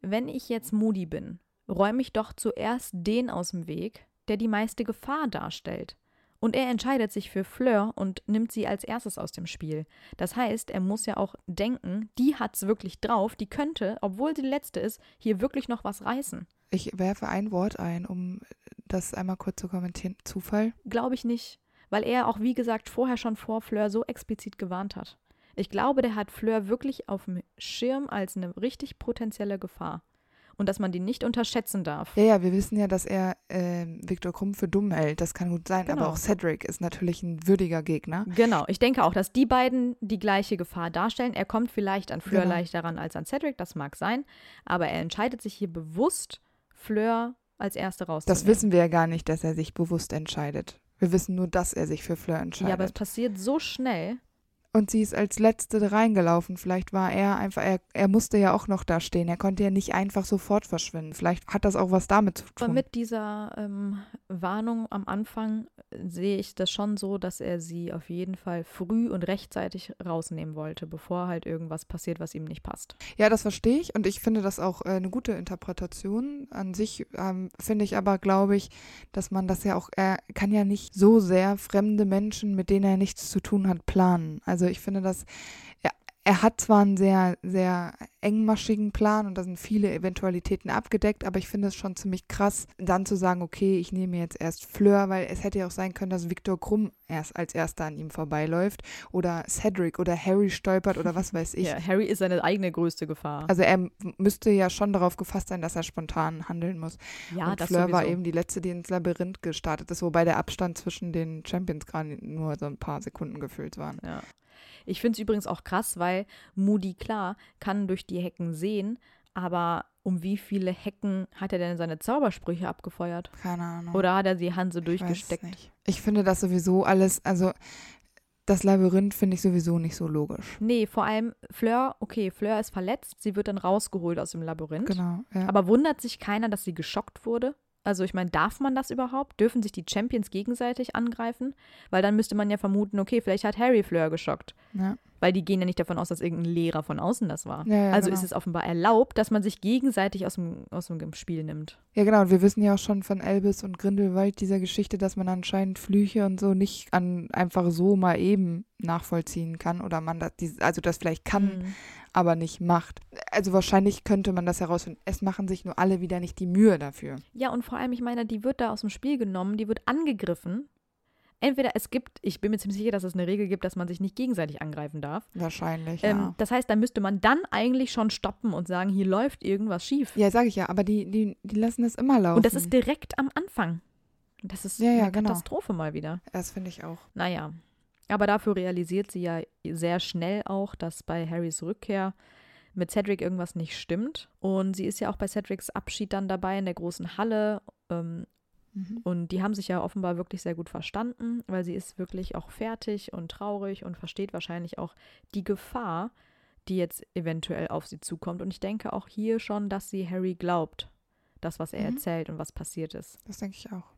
Wenn ich jetzt Moody bin, räume ich doch zuerst den aus dem Weg, der die meiste Gefahr darstellt. Und er entscheidet sich für Fleur und nimmt sie als erstes aus dem Spiel. Das heißt, er muss ja auch denken, die hat's wirklich drauf, die könnte, obwohl sie die letzte ist, hier wirklich noch was reißen. Ich werfe ein Wort ein, um das einmal kurz zu kommentieren. Zufall? Glaube ich nicht, weil er auch, wie gesagt, vorher schon vor Fleur so explizit gewarnt hat. Ich glaube, der hat Fleur wirklich auf dem Schirm als eine richtig potenzielle Gefahr. Und dass man die nicht unterschätzen darf. Ja, ja, wir wissen ja, dass er ähm, Viktor Krumm für dumm hält. Das kann gut sein, Genau. aber auch Cedric ist natürlich ein würdiger Gegner. Genau, ich denke auch, dass die beiden die gleiche Gefahr darstellen. Er kommt vielleicht an Fleur Genau. leichter ran als an Cedric, das mag sein, aber er entscheidet sich hier bewusst, Fleur als erste rauszunehmen. Das wissen wir ja gar nicht, dass er sich bewusst entscheidet. Wir wissen nur, dass er sich für Fleur entscheidet. Ja, aber es passiert so schnell. Und sie ist als Letzte reingelaufen. Vielleicht war er einfach, er, er musste ja auch noch da stehen. Er konnte ja nicht einfach sofort verschwinden. Vielleicht hat das auch was damit zu Aber tun. mit dieser ähm, Warnung am Anfang äh, sehe ich das schon so, dass er sie auf jeden Fall früh und rechtzeitig rausnehmen wollte, bevor halt irgendwas passiert, was ihm nicht passt. Ja, das verstehe ich und ich finde das auch äh, eine gute Interpretation. An sich ähm, finde ich aber, glaube ich, dass man das ja auch, er kann ja nicht so sehr fremde Menschen, mit denen er nichts zu tun hat, planen. Also ich finde das, er, er hat zwar einen sehr, sehr engmaschigen Plan und da sind viele Eventualitäten abgedeckt, aber ich finde es schon ziemlich krass, dann zu sagen, okay, ich nehme jetzt erst Fleur, weil es hätte ja auch sein können, dass Viktor Krumm erst als erster an ihm vorbeiläuft oder Cedric oder Harry stolpert oder was weiß ich. (laughs) Ja, Harry ist seine eigene größte Gefahr. Also er müsste ja schon darauf gefasst sein, dass er spontan handeln muss. ja, und das Fleur war sowieso. eben die letzte, die ins Labyrinth gestartet ist, wobei der Abstand zwischen den Champions gerade nur so ein paar Sekunden gefüllt waren. Ja. Ich finde es übrigens auch krass, weil Moody, klar, kann durch die Hecken sehen, aber um wie viele Hecken hat er denn seine Zaubersprüche abgefeuert? Keine Ahnung. Oder hat er die Hanse Ich durchgesteckt? nicht. Ich finde das sowieso alles, also das Labyrinth finde ich sowieso nicht so logisch. Nee, vor allem Fleur, okay, Fleur ist verletzt, sie wird dann rausgeholt aus dem Labyrinth. Genau, ja. Aber wundert sich keiner, dass sie geschockt wurde? Also ich meine, darf man das überhaupt? Dürfen sich die Champions gegenseitig angreifen? Weil dann müsste man ja vermuten, okay, vielleicht hat Harry Fleur geschockt. ja. Weil die gehen ja nicht davon aus, dass irgendein Lehrer von außen das war. Ja, ja, also genau. ist es offenbar erlaubt, dass man sich gegenseitig aus dem, aus dem Spiel nimmt. ja, genau. Und wir wissen ja auch schon von Elvis und Grindelwald dieser Geschichte, dass man anscheinend Flüche und so nicht an einfach so mal eben nachvollziehen kann oder man das, also das vielleicht kann, Mhm. Aber nicht macht. Also wahrscheinlich könnte man das herausfinden. Es machen sich nur alle wieder nicht die Mühe dafür. Ja, und vor allem, ich meine, die wird da aus dem Spiel genommen, die wird angegriffen. Entweder es gibt, ich bin mir ziemlich sicher, dass es eine Regel gibt, dass man sich nicht gegenseitig angreifen darf. Wahrscheinlich, Ähm, ja. das heißt, da müsste man dann eigentlich schon stoppen und sagen, hier läuft irgendwas schief. Ja, sage ich ja, aber die, die, die lassen es immer laufen. Und das ist direkt am Anfang. Das ist Ja, ja, eine genau. Katastrophe mal wieder. Das finde ich auch. Naja. Aber dafür realisiert sie ja sehr schnell auch, dass bei Harrys Rückkehr mit Cedric irgendwas nicht stimmt. Und sie ist ja auch bei Cedrics Abschied dann dabei in der großen Halle. Ähm, Mhm. und die haben sich ja offenbar wirklich sehr gut verstanden, weil sie ist wirklich auch fertig und traurig und versteht wahrscheinlich auch die Gefahr, die jetzt eventuell auf sie zukommt. Und ich denke auch hier schon, dass sie Harry glaubt, das, was er Mhm. erzählt und was passiert ist. Das denke ich auch.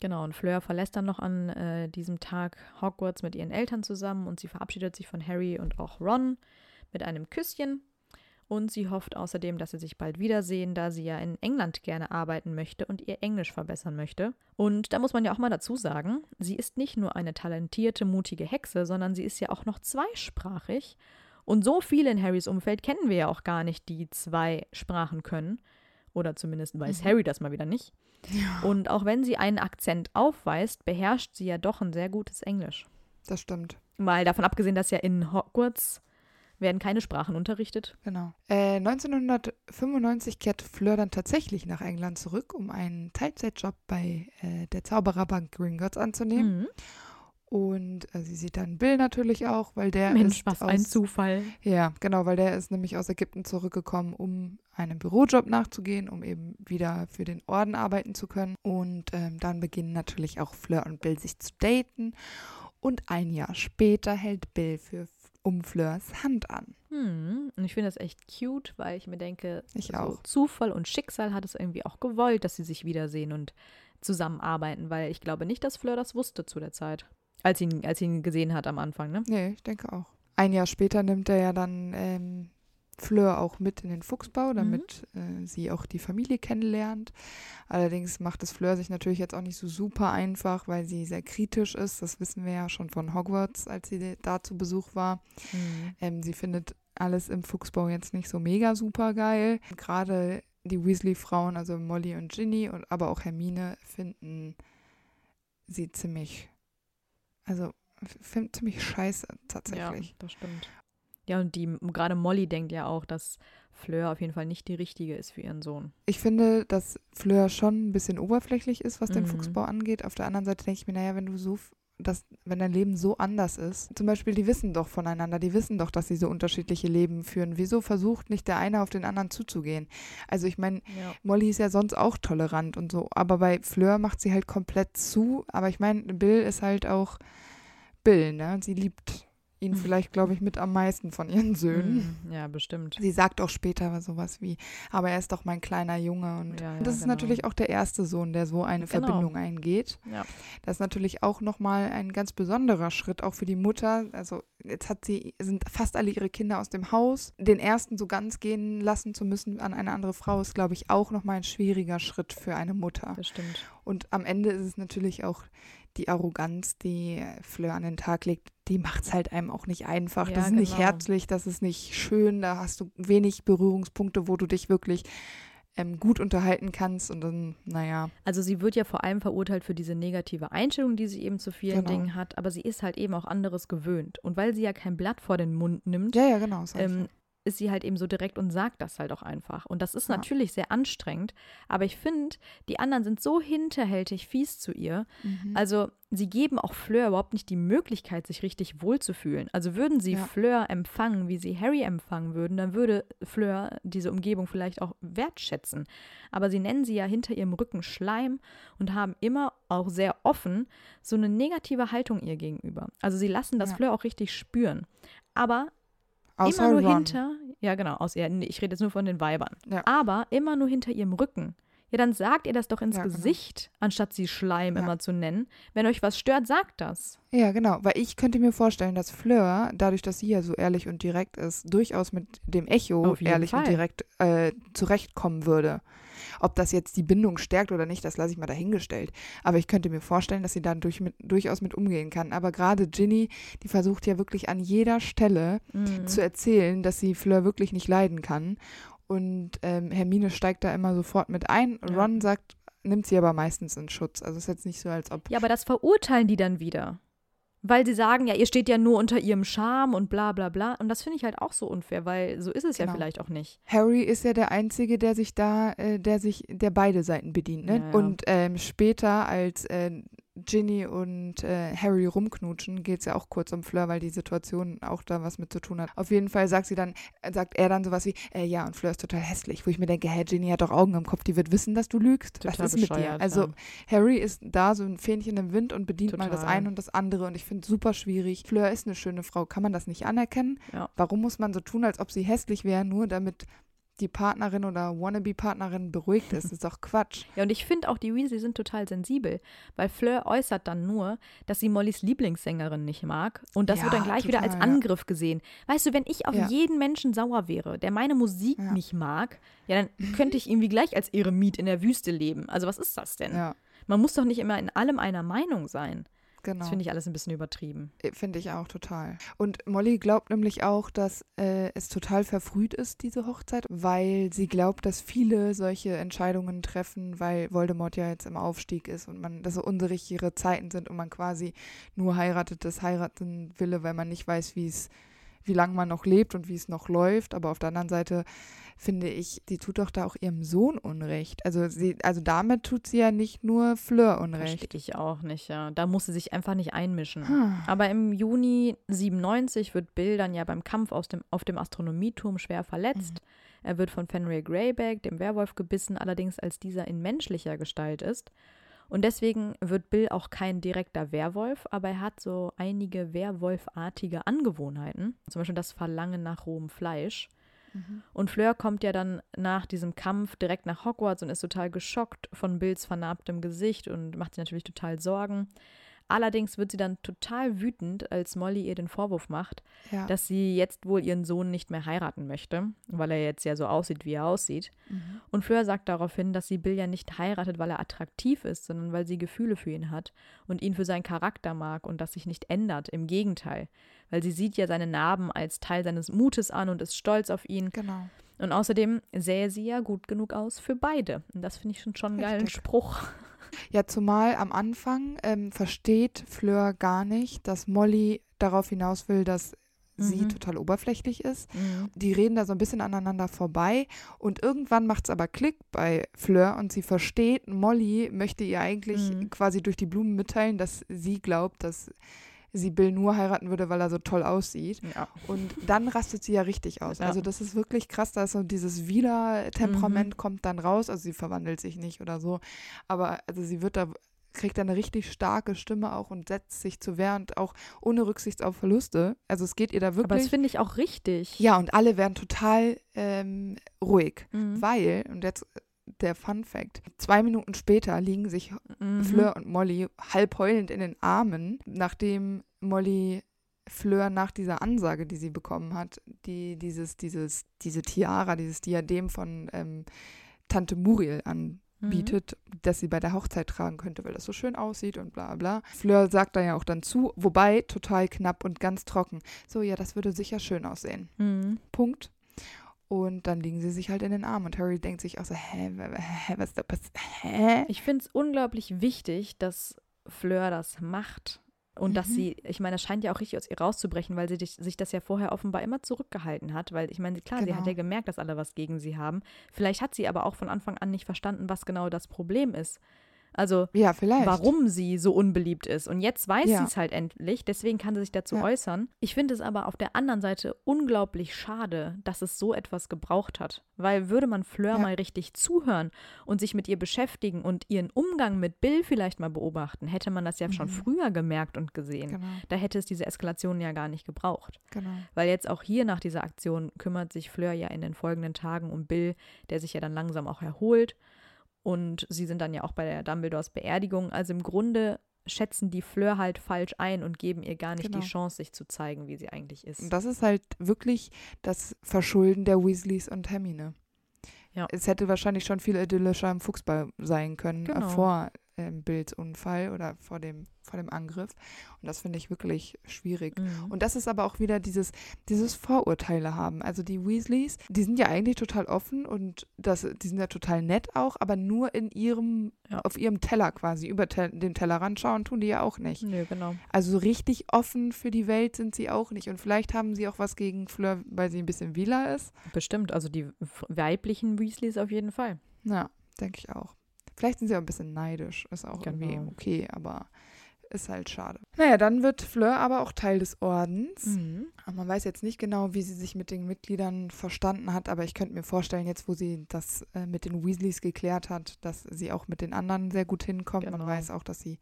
Genau, und Fleur verlässt dann noch an äh, diesem Tag Hogwarts mit ihren Eltern zusammen und sie verabschiedet sich von Harry und auch Ron mit einem Küsschen. Und sie hofft außerdem, dass sie sich bald wiedersehen, da sie ja in England gerne arbeiten möchte und ihr Englisch verbessern möchte. Und da muss man ja auch mal dazu sagen, sie ist nicht nur eine talentierte, mutige Hexe, sondern sie ist ja auch noch zweisprachig. Und so viele in Harrys Umfeld kennen wir ja auch gar nicht, die zwei Sprachen können. Oder zumindest weiß Harry das mal wieder nicht. Und auch wenn sie einen Akzent aufweist, beherrscht sie ja doch ein sehr gutes Englisch. Das stimmt. Mal davon abgesehen, dass ja in Hogwarts werden keine Sprachen unterrichtet. Genau. Äh, 1995 kehrt Fleur dann tatsächlich nach England zurück, um einen Teilzeitjob bei äh, der Zaubererbank Gringotts anzunehmen. Mhm. Und äh, sie sieht dann Bill natürlich auch, weil der Mensch, ist was aus, ein Zufall. Ja, genau, weil der ist nämlich aus Ägypten zurückgekommen, um einem Bürojob nachzugehen, um eben wieder für den Orden arbeiten zu können. Und ähm, dann beginnen natürlich auch Fleur und Bill sich zu daten. Und ein Jahr später hält Bill für, um Fleurs Hand an. Hm. Und ich finde das echt cute, weil ich mir denke, Ich so auch. Zufall und Schicksal hat es irgendwie auch gewollt, dass sie sich wiedersehen und zusammenarbeiten, weil ich glaube nicht, dass Fleur das wusste zu der Zeit, als ihn, als ihn gesehen hat am Anfang, ne? Nee, ich denke auch. Ein Jahr später nimmt er ja dann ähm, Fleur auch mit in den Fuchsbau, damit äh, sie auch die Familie kennenlernt. Allerdings macht es Fleur sich natürlich jetzt auch nicht so super einfach, weil sie sehr kritisch ist. Das wissen wir ja schon von Hogwarts, als sie da zu Besuch war. Mhm. Ähm, sie findet alles im Fuchsbau jetzt nicht so mega super geil. Gerade die Weasley-Frauen, also Molly und Ginny und aber auch Hermine, finden sie ziemlich, also finden ziemlich scheiße tatsächlich. Ja, das stimmt. Ja, und die gerade Molly denkt ja auch, dass Fleur auf jeden Fall nicht die richtige ist für ihren Sohn. Ich finde, dass Fleur schon ein bisschen oberflächlich ist, was den Mhm. Fuchsbau angeht. Auf der anderen Seite denke ich mir, naja, wenn du so, f- das, wenn dein Leben so anders ist, zum Beispiel, die wissen doch voneinander, die wissen doch, dass sie so unterschiedliche Leben führen. Wieso versucht nicht der eine auf den anderen zuzugehen? Also ich meine, Ja. Molly ist ja sonst auch tolerant und so, aber bei Fleur macht sie halt komplett zu. Aber ich meine, Bill ist halt auch Bill, ne? Sie liebt ihn vielleicht, glaube ich, mit am meisten von ihren Söhnen. Mhm. Ja, bestimmt. Sie sagt auch später sowas wie, aber er ist doch mein kleiner Junge. Und Ja, ja, das ist genau. natürlich auch der erste Sohn, der so eine Genau. Verbindung eingeht. Ja. Das ist natürlich auch nochmal ein ganz besonderer Schritt, auch für die Mutter. Also jetzt hat sie, sind fast alle ihre Kinder aus dem Haus. Den ersten so ganz gehen lassen zu müssen an eine andere Frau, ist, glaube ich, auch nochmal ein schwieriger Schritt für eine Mutter. Das stimmt. Und am Ende ist es natürlich auch die Arroganz, die Fleur an den Tag legt, die macht es halt einem auch nicht einfach. Ja, das ist nicht genau. herzlich, das ist nicht schön, da hast du wenig Berührungspunkte, wo du dich wirklich ähm, gut unterhalten kannst und dann, naja, Also sie wird ja vor allem verurteilt für diese negative Einstellung, die sie eben zu vielen Genau. Dingen hat, aber sie ist halt eben auch anderes gewöhnt. Und weil sie ja kein Blatt vor den Mund nimmt, ja, ja, genau. ähm. Ist sie halt eben so direkt und sagt das halt auch einfach. Und das ist Ja. natürlich sehr anstrengend, aber ich finde, die anderen sind so hinterhältig fies zu ihr. Mhm. Also sie geben auch Fleur überhaupt nicht die Möglichkeit, sich richtig wohlzufühlen. Also würden sie Ja. Fleur empfangen, wie sie Harry empfangen würden, dann würde Fleur diese Umgebung vielleicht auch wertschätzen. Aber sie nennen sie ja hinter ihrem Rücken Schleim und haben immer auch sehr offen so eine negative Haltung ihr gegenüber. Also sie lassen das Ja. Fleur auch richtig spüren. Aber Außer immer nur Ron. hinter, ja genau, aus, nee, ich rede jetzt nur von den Weibern, Ja. aber immer nur hinter ihrem Rücken. Ja, dann sagt ihr das doch ins Ja, genau. Gesicht, anstatt sie Schleim Ja. immer zu nennen. Wenn euch was stört, sagt das. Ja, genau, weil ich könnte mir vorstellen, dass Fleur, dadurch, dass sie ja so ehrlich und direkt ist, durchaus mit dem Echo ehrlich und Fall. direkt äh, zurechtkommen würde. Ob das jetzt die Bindung stärkt oder nicht, das lasse ich mal dahingestellt. Aber ich könnte mir vorstellen, dass sie da durch mit, durchaus mit umgehen kann. Aber gerade Ginny, die versucht ja wirklich an jeder Stelle Mhm. zu erzählen, dass sie Fleur wirklich nicht leiden kann. Und ähm, Hermine steigt da immer sofort mit ein. Ja. Ron sagt, nimmt sie aber meistens in Schutz. Also es ist jetzt nicht so, als ob Ja, aber das verurteilen die dann wieder. Weil sie sagen, ja, ihr steht ja nur unter ihrem Charme und bla bla bla. Und das finde ich halt auch so unfair, weil so ist es ja Genau. vielleicht auch nicht. Harry ist ja der Einzige, der sich da, äh, der sich, der beide Seiten bedient. Ne? Ja, ja. Und ähm, später, als äh, Ginny und äh, Harry rumknutschen, geht es ja auch kurz um Fleur, weil die Situation auch da was mit zu tun hat. Auf jeden Fall sagt sie dann, äh, sagt er dann sowas wie, äh, ja, und Fleur ist total hässlich, wo ich mir denke, hä, Ginny hat doch Augen im Kopf, die wird wissen, dass du lügst. Total was ist mit dir? Also ja. Harry ist da so ein Fähnchen im Wind und bedient mal das Total. eine und das andere und ich finde es super schwierig. Fleur ist eine schöne Frau, kann man das nicht anerkennen? Ja. Warum muss man so tun, als ob sie hässlich wäre, nur damit die Partnerin oder Wannabe-Partnerin beruhigt ist? Das ist doch Quatsch. (laughs) Ja, und ich finde auch, die Weasley sind total sensibel, weil Fleur äußert dann nur, dass sie Mollys Lieblingssängerin nicht mag. Und das Ja, wird dann gleich wieder als total, ja. Angriff gesehen. Weißt du, wenn ich auf Ja. jeden Menschen sauer wäre, der meine Musik nicht mag, ja, dann könnte ich irgendwie gleich als Eremit in der Wüste leben. Also was ist das denn? Man muss doch nicht immer in allem einer Meinung sein. Genau. Das finde ich alles ein bisschen übertrieben. Finde ich auch total. Und Molly glaubt nämlich auch, dass äh, es total verfrüht ist, diese Hochzeit, weil sie glaubt, dass viele solche Entscheidungen treffen, weil Voldemort ja jetzt im Aufstieg ist und man, dass so unsichere Zeiten sind und man quasi nur heiratet, das heiraten wille, weil man nicht weiß, wie es, wie lange man noch lebt und wie es noch läuft. Aber auf der anderen Seite finde ich, die tut doch da auch ihrem Sohn Unrecht. Also sie, also damit tut sie ja nicht nur Fleur Unrecht. Verstehe ich auch nicht, ja. Da muss sie sich einfach nicht einmischen. Hm. Aber im Juni 97 wird Bill dann ja beim Kampf aus dem, auf dem Astronomieturm schwer verletzt. Er wird von Fenrir Greyback, dem Werwolf, gebissen, allerdings als dieser in menschlicher Gestalt ist. Und deswegen wird Bill auch kein direkter Werwolf, aber er hat so einige werwolfartige Angewohnheiten. Zum Beispiel das Verlangen nach rohem Fleisch. Und Fleur kommt ja dann nach diesem Kampf direkt nach Hogwarts und ist total geschockt von Bills vernarbtem Gesicht und macht sich natürlich total Sorgen. Allerdings wird sie dann total wütend, als Molly ihr den Vorwurf macht, Ja. dass sie jetzt wohl ihren Sohn nicht mehr heiraten möchte, weil er jetzt ja so aussieht, wie er aussieht. Mhm. Und Fleur sagt daraufhin, dass sie Bill ja nicht heiratet, weil er attraktiv ist, sondern weil sie Gefühle für ihn hat und ihn für seinen Charakter mag und das sich nicht ändert. Im Gegenteil, weil sie sieht ja seine Narben als Teil seines Mutes an und ist stolz auf ihn. Genau. Und außerdem sähe sie ja gut genug aus für beide. Und das finde ich schon schon einen geilen Richtig. Spruch. (laughs) Ja, zumal am Anfang ähm, versteht Fleur gar nicht, dass Molly darauf hinaus will, dass sie Mhm. total oberflächlich ist. Die reden da so ein bisschen aneinander vorbei und irgendwann macht es aber Klick bei Fleur und sie versteht, Molly möchte ihr eigentlich Mhm. quasi durch die Blumen mitteilen, dass sie glaubt, dass sie Bill nur heiraten würde, weil er so toll aussieht. Ja. Und dann rastet sie ja richtig aus. Ja. Also das ist wirklich krass, da ist so dieses Wieler-Temperament kommt dann raus. Also sie verwandelt sich nicht oder so. Aber also sie wird da, kriegt da eine richtig starke Stimme auch und setzt sich zu Wehr und auch ohne Rücksicht auf Verluste. Also es geht ihr da Aber das wirklich. finde ich auch richtig. Ja, und alle werden total ähm, ruhig. Mhm. Weil, und jetzt der Fun Fact, zwei Minuten später liegen sich Mhm. Fleur und Molly halb heulend in den Armen, nachdem Molly Fleur nach dieser Ansage, die sie bekommen hat, die dieses, dieses, diese Tiara, dieses Diadem von ähm, Tante Muriel an Mhm. dass sie bei der Hochzeit tragen könnte, weil das so schön aussieht und bla bla. Fleur sagt da ja auch dann zu, wobei total knapp und ganz trocken. So, ja, das würde sicher schön aussehen. Mhm. Punkt. Und dann liegen sie sich halt in den Arm und Harry denkt sich auch so, hä, hä was da passiert? Hä? Ich finde es unglaublich wichtig, dass Fleur das macht. Und dass Mhm. sie, ich meine, das scheint ja auch richtig aus ihr rauszubrechen, weil sie dich, sich das ja vorher offenbar immer zurückgehalten hat. Weil ich meine, klar, sie hat Genau. ja gemerkt, dass alle was gegen sie haben. Vielleicht hat sie aber auch von Anfang an nicht verstanden, was genau das Problem ist. Also, Ja, warum sie so unbeliebt ist. Und jetzt weiß Ja. sie es halt endlich, deswegen kann sie sich dazu Ja. äußern. Ich finde es aber auf der anderen Seite unglaublich schade, dass es so etwas gebraucht hat. Weil würde man Fleur mal richtig zuhören und sich mit ihr beschäftigen und ihren Umgang mit Bill vielleicht mal beobachten, hätte man das ja schon Mhm. früher gemerkt und gesehen. Genau, Da hätte es diese Eskalation ja gar nicht gebraucht. genau. Weil jetzt auch hier nach dieser Aktion kümmert sich Fleur ja in den folgenden Tagen um Bill, der sich ja dann langsam auch erholt. Und sie sind dann ja auch bei der Dumbledores Beerdigung. Also im Grunde schätzen die Fleur halt falsch ein und geben ihr gar nicht Genau. die Chance, sich zu zeigen, wie sie eigentlich ist. Und das ist halt wirklich das Verschulden der Weasleys und Hermine. Ja. Es hätte wahrscheinlich schon viel idyllischer im Fuchsball sein können, Genau. äh, vor ähm, Bills Unfall oder vor dem, vor dem Angriff. Und das finde ich wirklich schwierig. Mhm. Und das ist aber auch wieder dieses, dieses Vorurteile haben. Also die Weasleys, die sind ja eigentlich total offen und das, die sind ja total nett auch, aber nur in ihrem, Ja. auf ihrem Teller quasi, über te den Tellerrand schauen, tun die ja auch nicht. Nö, genau. Also so richtig offen für die Welt sind sie auch nicht. Und vielleicht haben sie auch was gegen Fleur, weil sie ein bisschen Wieler ist. Bestimmt. Also die weiblichen Weasleys auf jeden Fall. Ja, denke ich auch. Vielleicht sind sie auch ein bisschen neidisch. Ist auch irgendwie Genau. okay, aber ist halt schade. Naja, dann wird Fleur aber auch Teil des Ordens. Mhm. Man weiß jetzt nicht genau, wie sie sich mit den Mitgliedern verstanden hat, aber ich könnte mir vorstellen, jetzt wo sie das äh, mit den Weasleys geklärt hat, dass sie auch mit den anderen sehr gut hinkommt. Genau. Man weiß auch, dass sie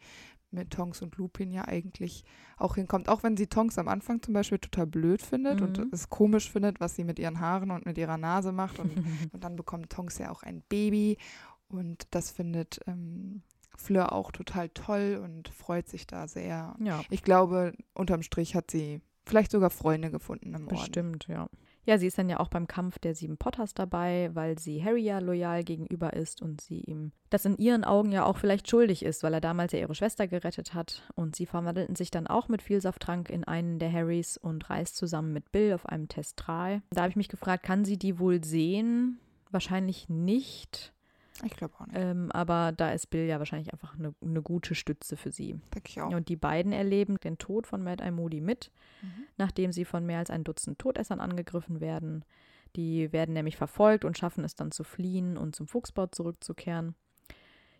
mit Tonks und Lupin ja eigentlich auch hinkommt. Auch wenn sie Tonks am Anfang zum Beispiel total blöd findet Mhm. und es komisch findet, was sie mit ihren Haaren und mit ihrer Nase macht. Und, (laughs) und dann bekommt Tonks ja auch ein Baby und das findet ähm, Fleur auch total toll und freut sich da sehr. Ja, Ich glaube, unterm Strich hat sie vielleicht sogar Freunde gefunden im Orden. bestimmt, ja. Ja, sie ist dann ja auch beim Kampf der sieben Potters dabei, weil sie Harry ja loyal gegenüber ist und sie ihm das in ihren Augen ja auch vielleicht schuldig ist, weil er damals ja ihre Schwester gerettet hat. Und sie verwandelten sich dann auch mit Vielsafttrank in einen der Harrys und reist zusammen mit Bill auf einem Testral. Da habe ich mich gefragt, kann sie die wohl sehen? Wahrscheinlich nicht. Ich glaube auch nicht. Ähm, aber da ist Bill ja wahrscheinlich einfach eine, eine gute Stütze für sie. Denke ich auch. Und die beiden erleben den Tod von Mad Eye Moody mit, Mhm. nachdem sie von mehr als ein Dutzend Todessern angegriffen werden. Die werden nämlich verfolgt und schaffen es dann zu fliehen und zum Fuchsbau zurückzukehren.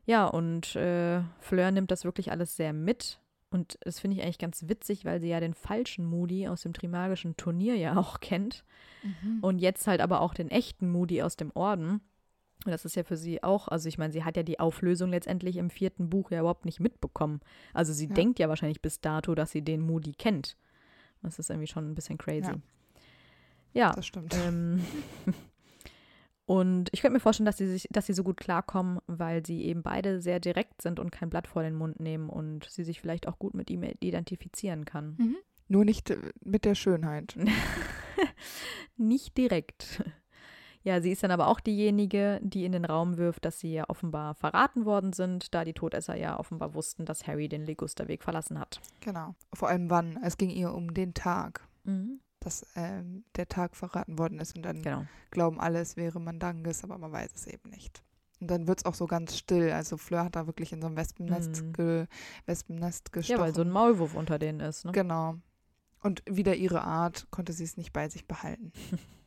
Ja, und äh, Fleur nimmt das wirklich alles sehr mit. Und das finde ich eigentlich ganz witzig, weil sie ja den falschen Moody aus dem Trimagischen Turnier ja (laughs) auch kennt. Mhm. Und jetzt halt aber auch den echten Moody aus dem Orden. Und das ist ja für sie auch, also ich meine, sie hat ja die Auflösung letztendlich im vierten Buch ja überhaupt nicht mitbekommen. Also sie Ja. denkt ja wahrscheinlich bis dato, dass sie den Moody kennt. Das ist irgendwie schon ein bisschen crazy. Ja. Ja. Das stimmt. Ähm, (laughs) und ich könnte mir vorstellen, dass sie sich, dass sie so gut klarkommen, weil sie eben beide sehr direkt sind und kein Blatt vor den Mund nehmen und sie sich vielleicht auch gut mit ihm identifizieren kann. Mhm. Nur nicht äh, mit der Schönheit. (laughs) Nicht direkt. Ja, sie ist dann aber auch diejenige, die in den Raum wirft, dass sie ja offenbar verraten worden sind, da die Todesser ja offenbar wussten, dass Harry den Ligusterweg verlassen hat. Genau. Vor allem wann. Es ging ihr um den Tag, Mhm. dass ähm, der Tag verraten worden ist. Und dann Genau. glauben alle, es wäre Mandanges, aber man weiß es eben nicht. Und dann wird es auch so ganz still. Also Fleur hat da wirklich in so einem Wespennest, Mhm. ge Wespennest gestochen. Ja, weil so ein Maulwurf unter denen ist, ne? Genau. Und wieder ihre Art konnte sie es nicht bei sich behalten. (laughs)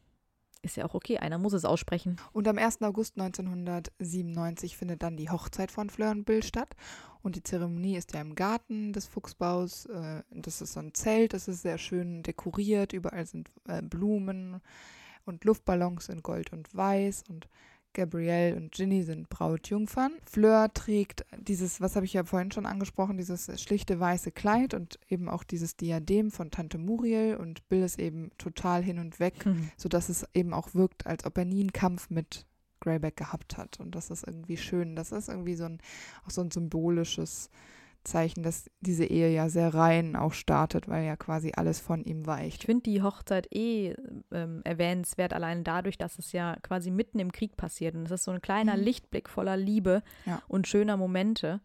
Ist ja auch okay, einer muss es aussprechen. Und am 1. August 1997 findet dann die Hochzeit von Fleur und Bill statt. Und die Zeremonie ist ja im Garten des Fuchsbaus. Äh, das ist so ein Zelt, das ist sehr schön dekoriert. Überall sind äh, Blumen und Luftballons in Gold und Weiß. Und Gabrielle und Ginny sind Brautjungfern. Fleur trägt dieses, was habe ich ja vorhin schon angesprochen, dieses schlichte weiße Kleid und eben auch dieses Diadem von Tante Muriel. Und Bill ist eben total hin und weg sodass es eben auch wirkt, als ob er nie einen Kampf mit Greyback gehabt hat. Und das ist irgendwie schön. Das ist irgendwie so ein, auch so ein symbolisches Zeichen, dass diese Ehe ja sehr rein auch startet, weil ja quasi alles von ihm weicht. Ich finde die Hochzeit eh ähm, erwähnenswert, allein dadurch, dass es ja quasi mitten im Krieg passiert. Und es ist so ein kleiner Mhm. Lichtblick voller Liebe Ja. und schöner Momente.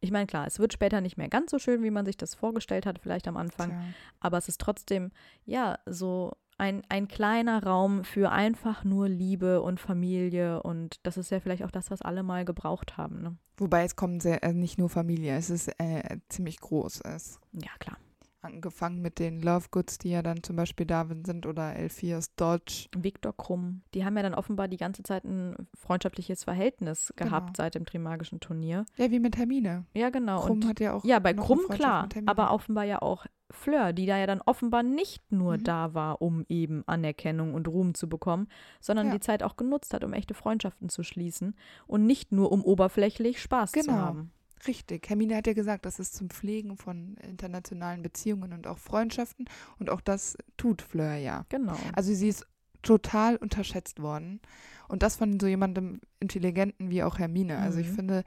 Ich meine, klar, es wird später nicht mehr ganz so schön, wie man sich das vorgestellt hat, vielleicht am Anfang. Tja. Aber es ist trotzdem, ja, so ein, ein kleiner Raum für einfach nur Liebe und Familie. Und das ist ja vielleicht auch das, was alle mal gebraucht haben. Ne? Wobei es kommt sehr, äh, nicht nur Familie, es ist äh, ziemlich groß. Es Ja, klar. Angefangen mit den Love Goods, die ja dann zum Beispiel Darwin sind oder Elfias Dodge. Viktor Krumm. Die haben ja dann offenbar die ganze Zeit ein freundschaftliches Verhältnis gehabt Genau. seit dem Trimagischen Turnier. Ja, wie mit Hermine. Ja, genau. Krumm und hat ja auch. ja, bei Krumm klar, aber offenbar ja auch Fleur, die da ja dann offenbar nicht nur Mhm. da war, um eben Anerkennung und Ruhm zu bekommen, sondern Ja. die Zeit auch genutzt hat, um echte Freundschaften zu schließen und nicht nur um oberflächlich Spaß zu Genau. haben. Richtig. Hermine hat ja gesagt, das ist zum Pflegen von internationalen Beziehungen und auch Freundschaften. Und auch das tut Fleur ja. Genau. Also sie ist total unterschätzt worden. Und das von so jemandem Intelligenten wie auch Hermine. Also ich Mhm. finde,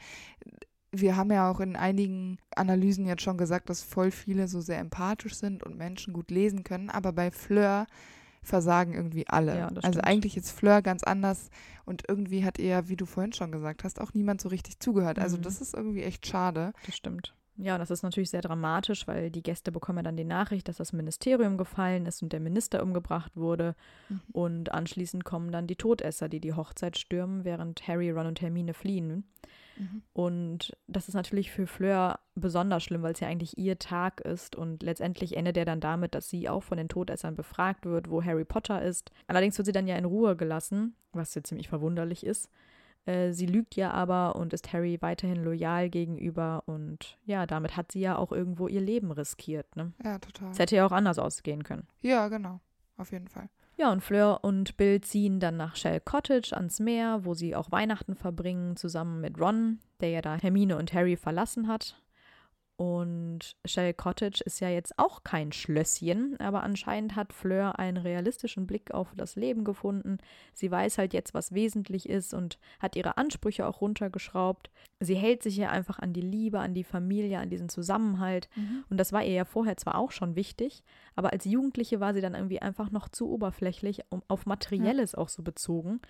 wir haben ja auch in einigen Analysen jetzt schon gesagt, dass voll viele so sehr empathisch sind und Menschen gut lesen können. Aber bei Fleur versagen irgendwie alle. Ja, also eigentlich ist Fleur ganz anders und irgendwie hat ihr, wie du vorhin schon gesagt hast, auch niemand so richtig zugehört. Also Mhm. das ist irgendwie echt schade. Das stimmt. Ja, das ist natürlich sehr dramatisch, weil die Gäste bekommen ja dann die Nachricht, dass das Ministerium gefallen ist und der Minister umgebracht wurde. Mhm. Und anschließend kommen dann die Todesser, die die Hochzeit stürmen, während Harry, Ron und Hermine fliehen. Mhm. Und das ist natürlich für Fleur besonders schlimm, weil es ja eigentlich ihr Tag ist. Und letztendlich endet er dann damit, dass sie auch von den Todessern befragt wird, wo Harry Potter ist. Allerdings wird sie dann ja in Ruhe gelassen, was ja ziemlich verwunderlich ist. Äh, sie lügt ja aber und ist Harry weiterhin loyal gegenüber. Und ja, damit hat sie ja auch irgendwo ihr Leben riskiert. Ne? Ja, total. Es hätte ja auch anders ausgehen können. Ja, genau. Auf jeden Fall. Ja, und Fleur und Bill ziehen dann nach Shell Cottage ans Meer, wo sie auch Weihnachten verbringen, zusammen mit Ron, der ja da Hermine und Harry verlassen hat. Und Shell Cottage ist ja jetzt auch kein Schlösschen, aber anscheinend hat Fleur einen realistischen Blick auf das Leben gefunden. Sie weiß halt jetzt, was wesentlich ist und hat ihre Ansprüche auch runtergeschraubt. Sie hält sich ja einfach an die Liebe, an die Familie, an diesen Zusammenhalt. Und das war ihr ja vorher zwar auch schon wichtig, aber als Jugendliche war sie dann irgendwie einfach noch zu oberflächlich, um auf Materielles auch so bezogen.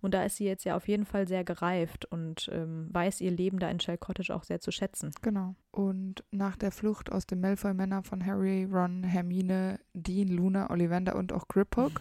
Und da ist sie jetzt ja auf jeden Fall sehr gereift und ähm, weiß ihr Leben da in Shell Cottage auch sehr zu schätzen. Genau. Und nach der Flucht aus dem Malfoy-Männer von Harry, Ron, Hermine, Dean, Luna, Ollivander und auch Griphook,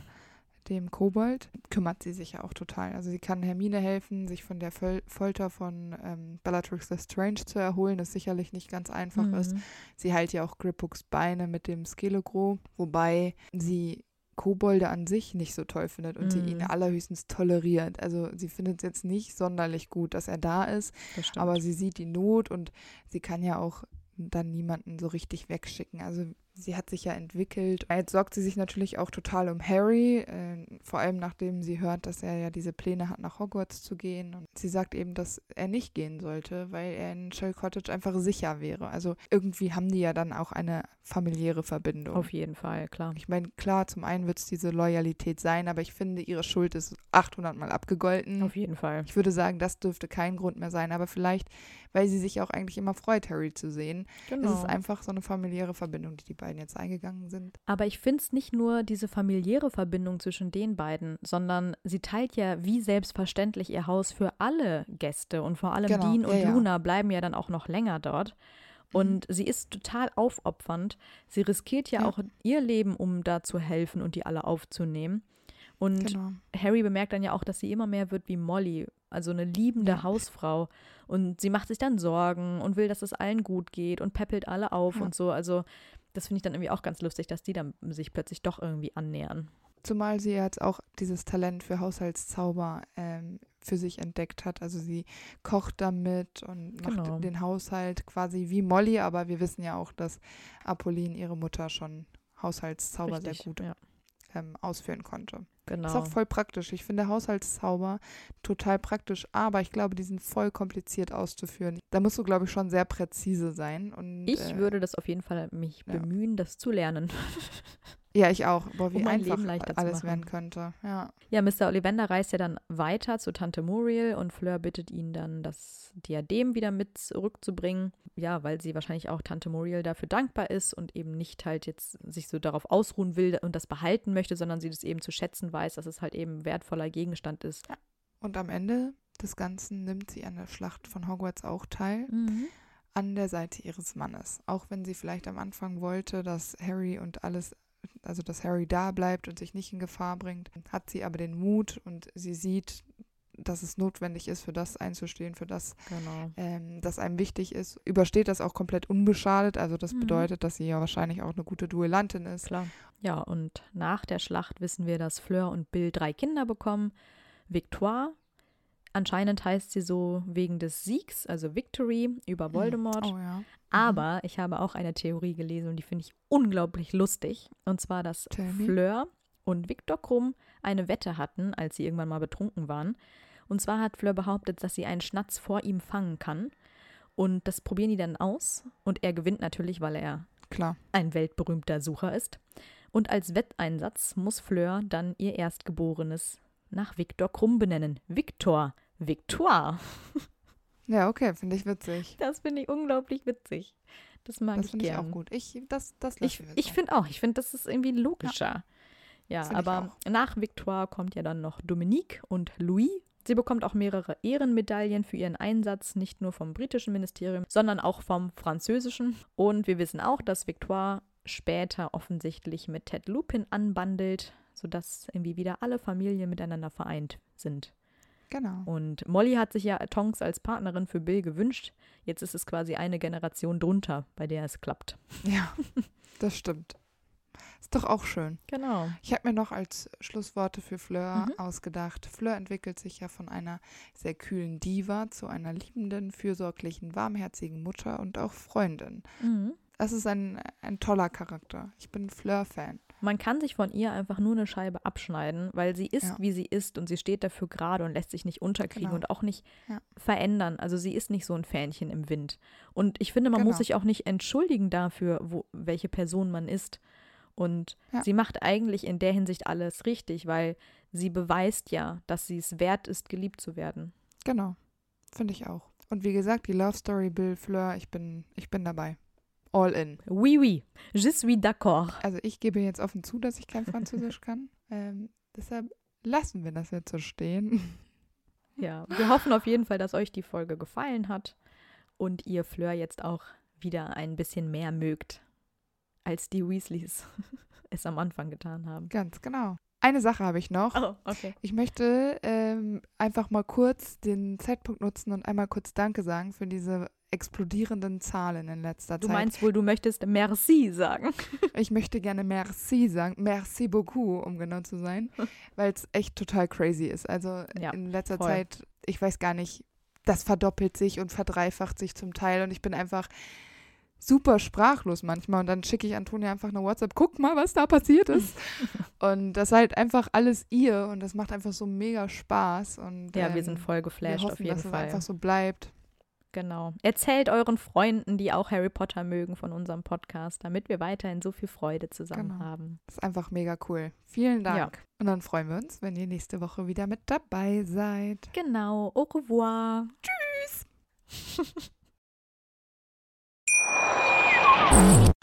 dem Kobold, kümmert sie sich ja auch total. Also sie kann Hermine helfen, sich von der Fol Folter von ähm, Bellatrix Lestrange zu erholen, das sicherlich nicht ganz einfach ist. Mhm. Sie heilt ja auch Griphooks Beine mit dem Skelegro, wobei sie Kobolde an sich nicht so toll findet und sie ihn Mhm. allerhöchstens toleriert. Also sie findet es jetzt nicht sonderlich gut, dass er da ist, aber sie sieht die Not und sie kann ja auch dann niemanden so richtig wegschicken. Also sie hat sich ja entwickelt. Jetzt sorgt sie sich natürlich auch total um Harry, äh, vor allem nachdem sie hört, dass er ja diese Pläne hat, nach Hogwarts zu gehen. Und sie sagt eben, dass er nicht gehen sollte, weil er in Shell Cottage einfach sicher wäre. Also irgendwie haben die ja dann auch eine familiäre Verbindung. auf jeden Fall, klar. Ich meine, klar, zum einen wird es diese Loyalität sein, aber ich finde, ihre Schuld ist 800 Mal abgegolten. Auf jeden Fall. Ich würde sagen, das dürfte kein Grund mehr sein, aber vielleicht, weil sie sich auch eigentlich immer freut, Harry zu sehen. Genau. Es ist einfach so eine familiäre Verbindung, die die beiden jetzt eingegangen sind. Aber ich finde es nicht nur diese familiäre Verbindung zwischen den beiden, sondern sie teilt ja wie selbstverständlich ihr Haus für alle Gäste und vor allem Genau, Dean und ja. Luna bleiben ja dann auch noch länger dort. Und sie ist total aufopfernd. Sie riskiert ja, Ja. auch ihr Leben, um da zu helfen und die alle aufzunehmen. Und Genau. Harry bemerkt dann ja auch, dass sie immer mehr wird wie Molly, also eine liebende Ja. Hausfrau. Und sie macht sich dann Sorgen und will, dass es allen gut geht und peppelt alle auf Ja. und so. Also das finde ich dann irgendwie auch ganz lustig, dass die dann sich plötzlich doch irgendwie annähern. Zumal sie jetzt auch dieses Talent für Haushaltszauber ähm, für sich entdeckt hat. Also sie kocht damit und macht Genau. den Haushalt quasi wie Molly, aber wir wissen ja auch, dass Apolline, ihre Mutter, schon Haushaltszauber Richtig, sehr gut Ja, ähm, ausführen konnte. Genau. Ist auch voll praktisch. Ich finde Haushaltszauber total praktisch, aber ich glaube, die sind voll kompliziert auszuführen. Da musst du, glaube ich, schon sehr präzise sein. Und, ich äh, würde das auf jeden Fall mich ja. bemühen, das zu lernen. (laughs) Ja, ich auch. Boah, wie Um mein Leben leichter alles werden könnte. Ja. Ja, Mr. Ollivander reist ja dann weiter zu Tante Muriel und Fleur bittet ihn dann, das Diadem wieder mit zurückzubringen. Ja, weil sie wahrscheinlich auch Tante Muriel dafür dankbar ist und eben nicht halt jetzt sich so darauf ausruhen will und das behalten möchte, sondern sie das eben zu schätzen weiß, dass es halt eben wertvoller Gegenstand ist. Und am Ende des Ganzen nimmt sie an der Schlacht von Hogwarts auch teil, Mhm. an der Seite ihres Mannes. Auch wenn sie vielleicht am Anfang wollte, dass Harry und alles, also dass Harry da bleibt und sich nicht in Gefahr bringt, hat sie aber den Mut und sie sieht, dass es notwendig ist, für das einzustehen, für das, Genau. ähm, das einem wichtig ist. Übersteht das auch komplett unbeschadet. Also das Mhm. bedeutet, dass sie ja wahrscheinlich auch eine gute Duellantin ist. Klar. Ja, und nach der Schlacht wissen wir, dass Fleur und Bill drei Kinder bekommen. Victoire, anscheinend heißt sie so wegen des Siegs, also Victory über Voldemort. Oh ja. Aber ich habe auch eine Theorie gelesen und die finde ich unglaublich lustig. Und zwar, dass. Fleur und Victor Krumm eine Wette hatten, als sie irgendwann mal betrunken waren. Und zwar hat Fleur behauptet, dass sie einen Schnatz vor ihm fangen kann. Und das probieren die dann aus. Und er gewinnt natürlich, weil er Klar. ein weltberühmter Sucher ist. Und als Wetteinsatz muss Fleur dann ihr Erstgeborenes nach Victor Krumm benennen. Victor. Victoire. Ja, okay, finde ich witzig. Das finde ich unglaublich witzig. Das mag Das ich finde ich auch gut. Ich, das, das Ich, ich finde auch. Ich finde, das ist irgendwie logischer. Ja, ich aber nach Victoire kommt ja dann noch Dominique und Louis. Sie bekommt auch mehrere Ehrenmedaillen für ihren Einsatz, nicht nur vom britischen Ministerium, sondern auch vom französischen. Und wir wissen auch, dass Victoire später offensichtlich mit Ted Lupin anbandelt, sodass irgendwie wieder alle Familien miteinander vereint sind. Genau. Und Molly hat sich ja Tonks als Partnerin für Bill gewünscht. Jetzt ist es quasi eine Generation drunter, bei der es klappt. Ja, (laughs) das stimmt. Ist doch auch schön. Genau. Ich habe mir noch als Schlussworte für Fleur Mhm. ausgedacht. Fleur entwickelt sich ja von einer sehr kühlen Diva zu einer liebenden, fürsorglichen, warmherzigen Mutter und auch Freundin. Mhm. Das ist ein, ein toller Charakter. Ich bin Fleur-Fan. Man kann sich von ihr einfach nur eine Scheibe abschneiden, weil sie ist, Ja. wie sie ist und sie steht dafür gerade und lässt sich nicht unterkriegen Genau. und auch nicht Ja. verändern. Also sie ist nicht so ein Fähnchen im Wind. Und ich finde, man muss Genau. sich auch nicht entschuldigen dafür, wo, welche Person man ist. Und Ja. sie macht eigentlich in der Hinsicht alles richtig, weil sie beweist ja, dass sie es wert ist, geliebt zu werden. Genau. Finde ich auch. Und wie gesagt, die Love Story Bill Fleur, ich bin, ich bin dabei. All in. Oui, oui, je suis d'accord. Also ich gebe jetzt offen zu, dass ich kein Französisch kann. (laughs) Ähm, deshalb lassen wir das jetzt so stehen. Ja, wir hoffen auf jeden Fall, dass euch die Folge gefallen hat und ihr Fleur jetzt auch wieder ein bisschen mehr mögt, als die Weasleys (laughs) es am Anfang getan haben. Ganz genau. Eine Sache habe ich noch. Oh, okay. Ich möchte ähm, einfach mal kurz den Zeitpunkt nutzen und einmal kurz Danke sagen für diese explodierenden Zahlen in letzter Du Zeit. meinst wohl, du möchtest Merci sagen. (laughs) Ich möchte gerne Merci sagen. Merci beaucoup, um genau zu sein, (laughs) weil es echt total crazy ist. Also Ja, in letzter voll. Zeit, ich weiß gar nicht, das verdoppelt sich und verdreifacht sich zum Teil und ich bin einfach super sprachlos manchmal und dann schicke ich Antonia einfach eine WhatsApp, guck mal, was da passiert ist. (laughs) und das ist halt einfach alles ihr und das macht einfach so mega Spaß und Ja, wir ähm, sind voll wir geflasht hoffen, auf jeden dass es Fall. einfach so bleibt. Genau. Erzählt euren Freunden, die auch Harry Potter mögen, von unserem Podcast, damit wir weiterhin so viel Freude zusammen Genau. haben. Das ist einfach mega cool. Vielen Dank. Ja. Und dann freuen wir uns, wenn ihr nächste Woche wieder mit dabei seid. Genau. Au revoir. Wieder (laughs)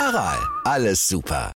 Aral, alles super.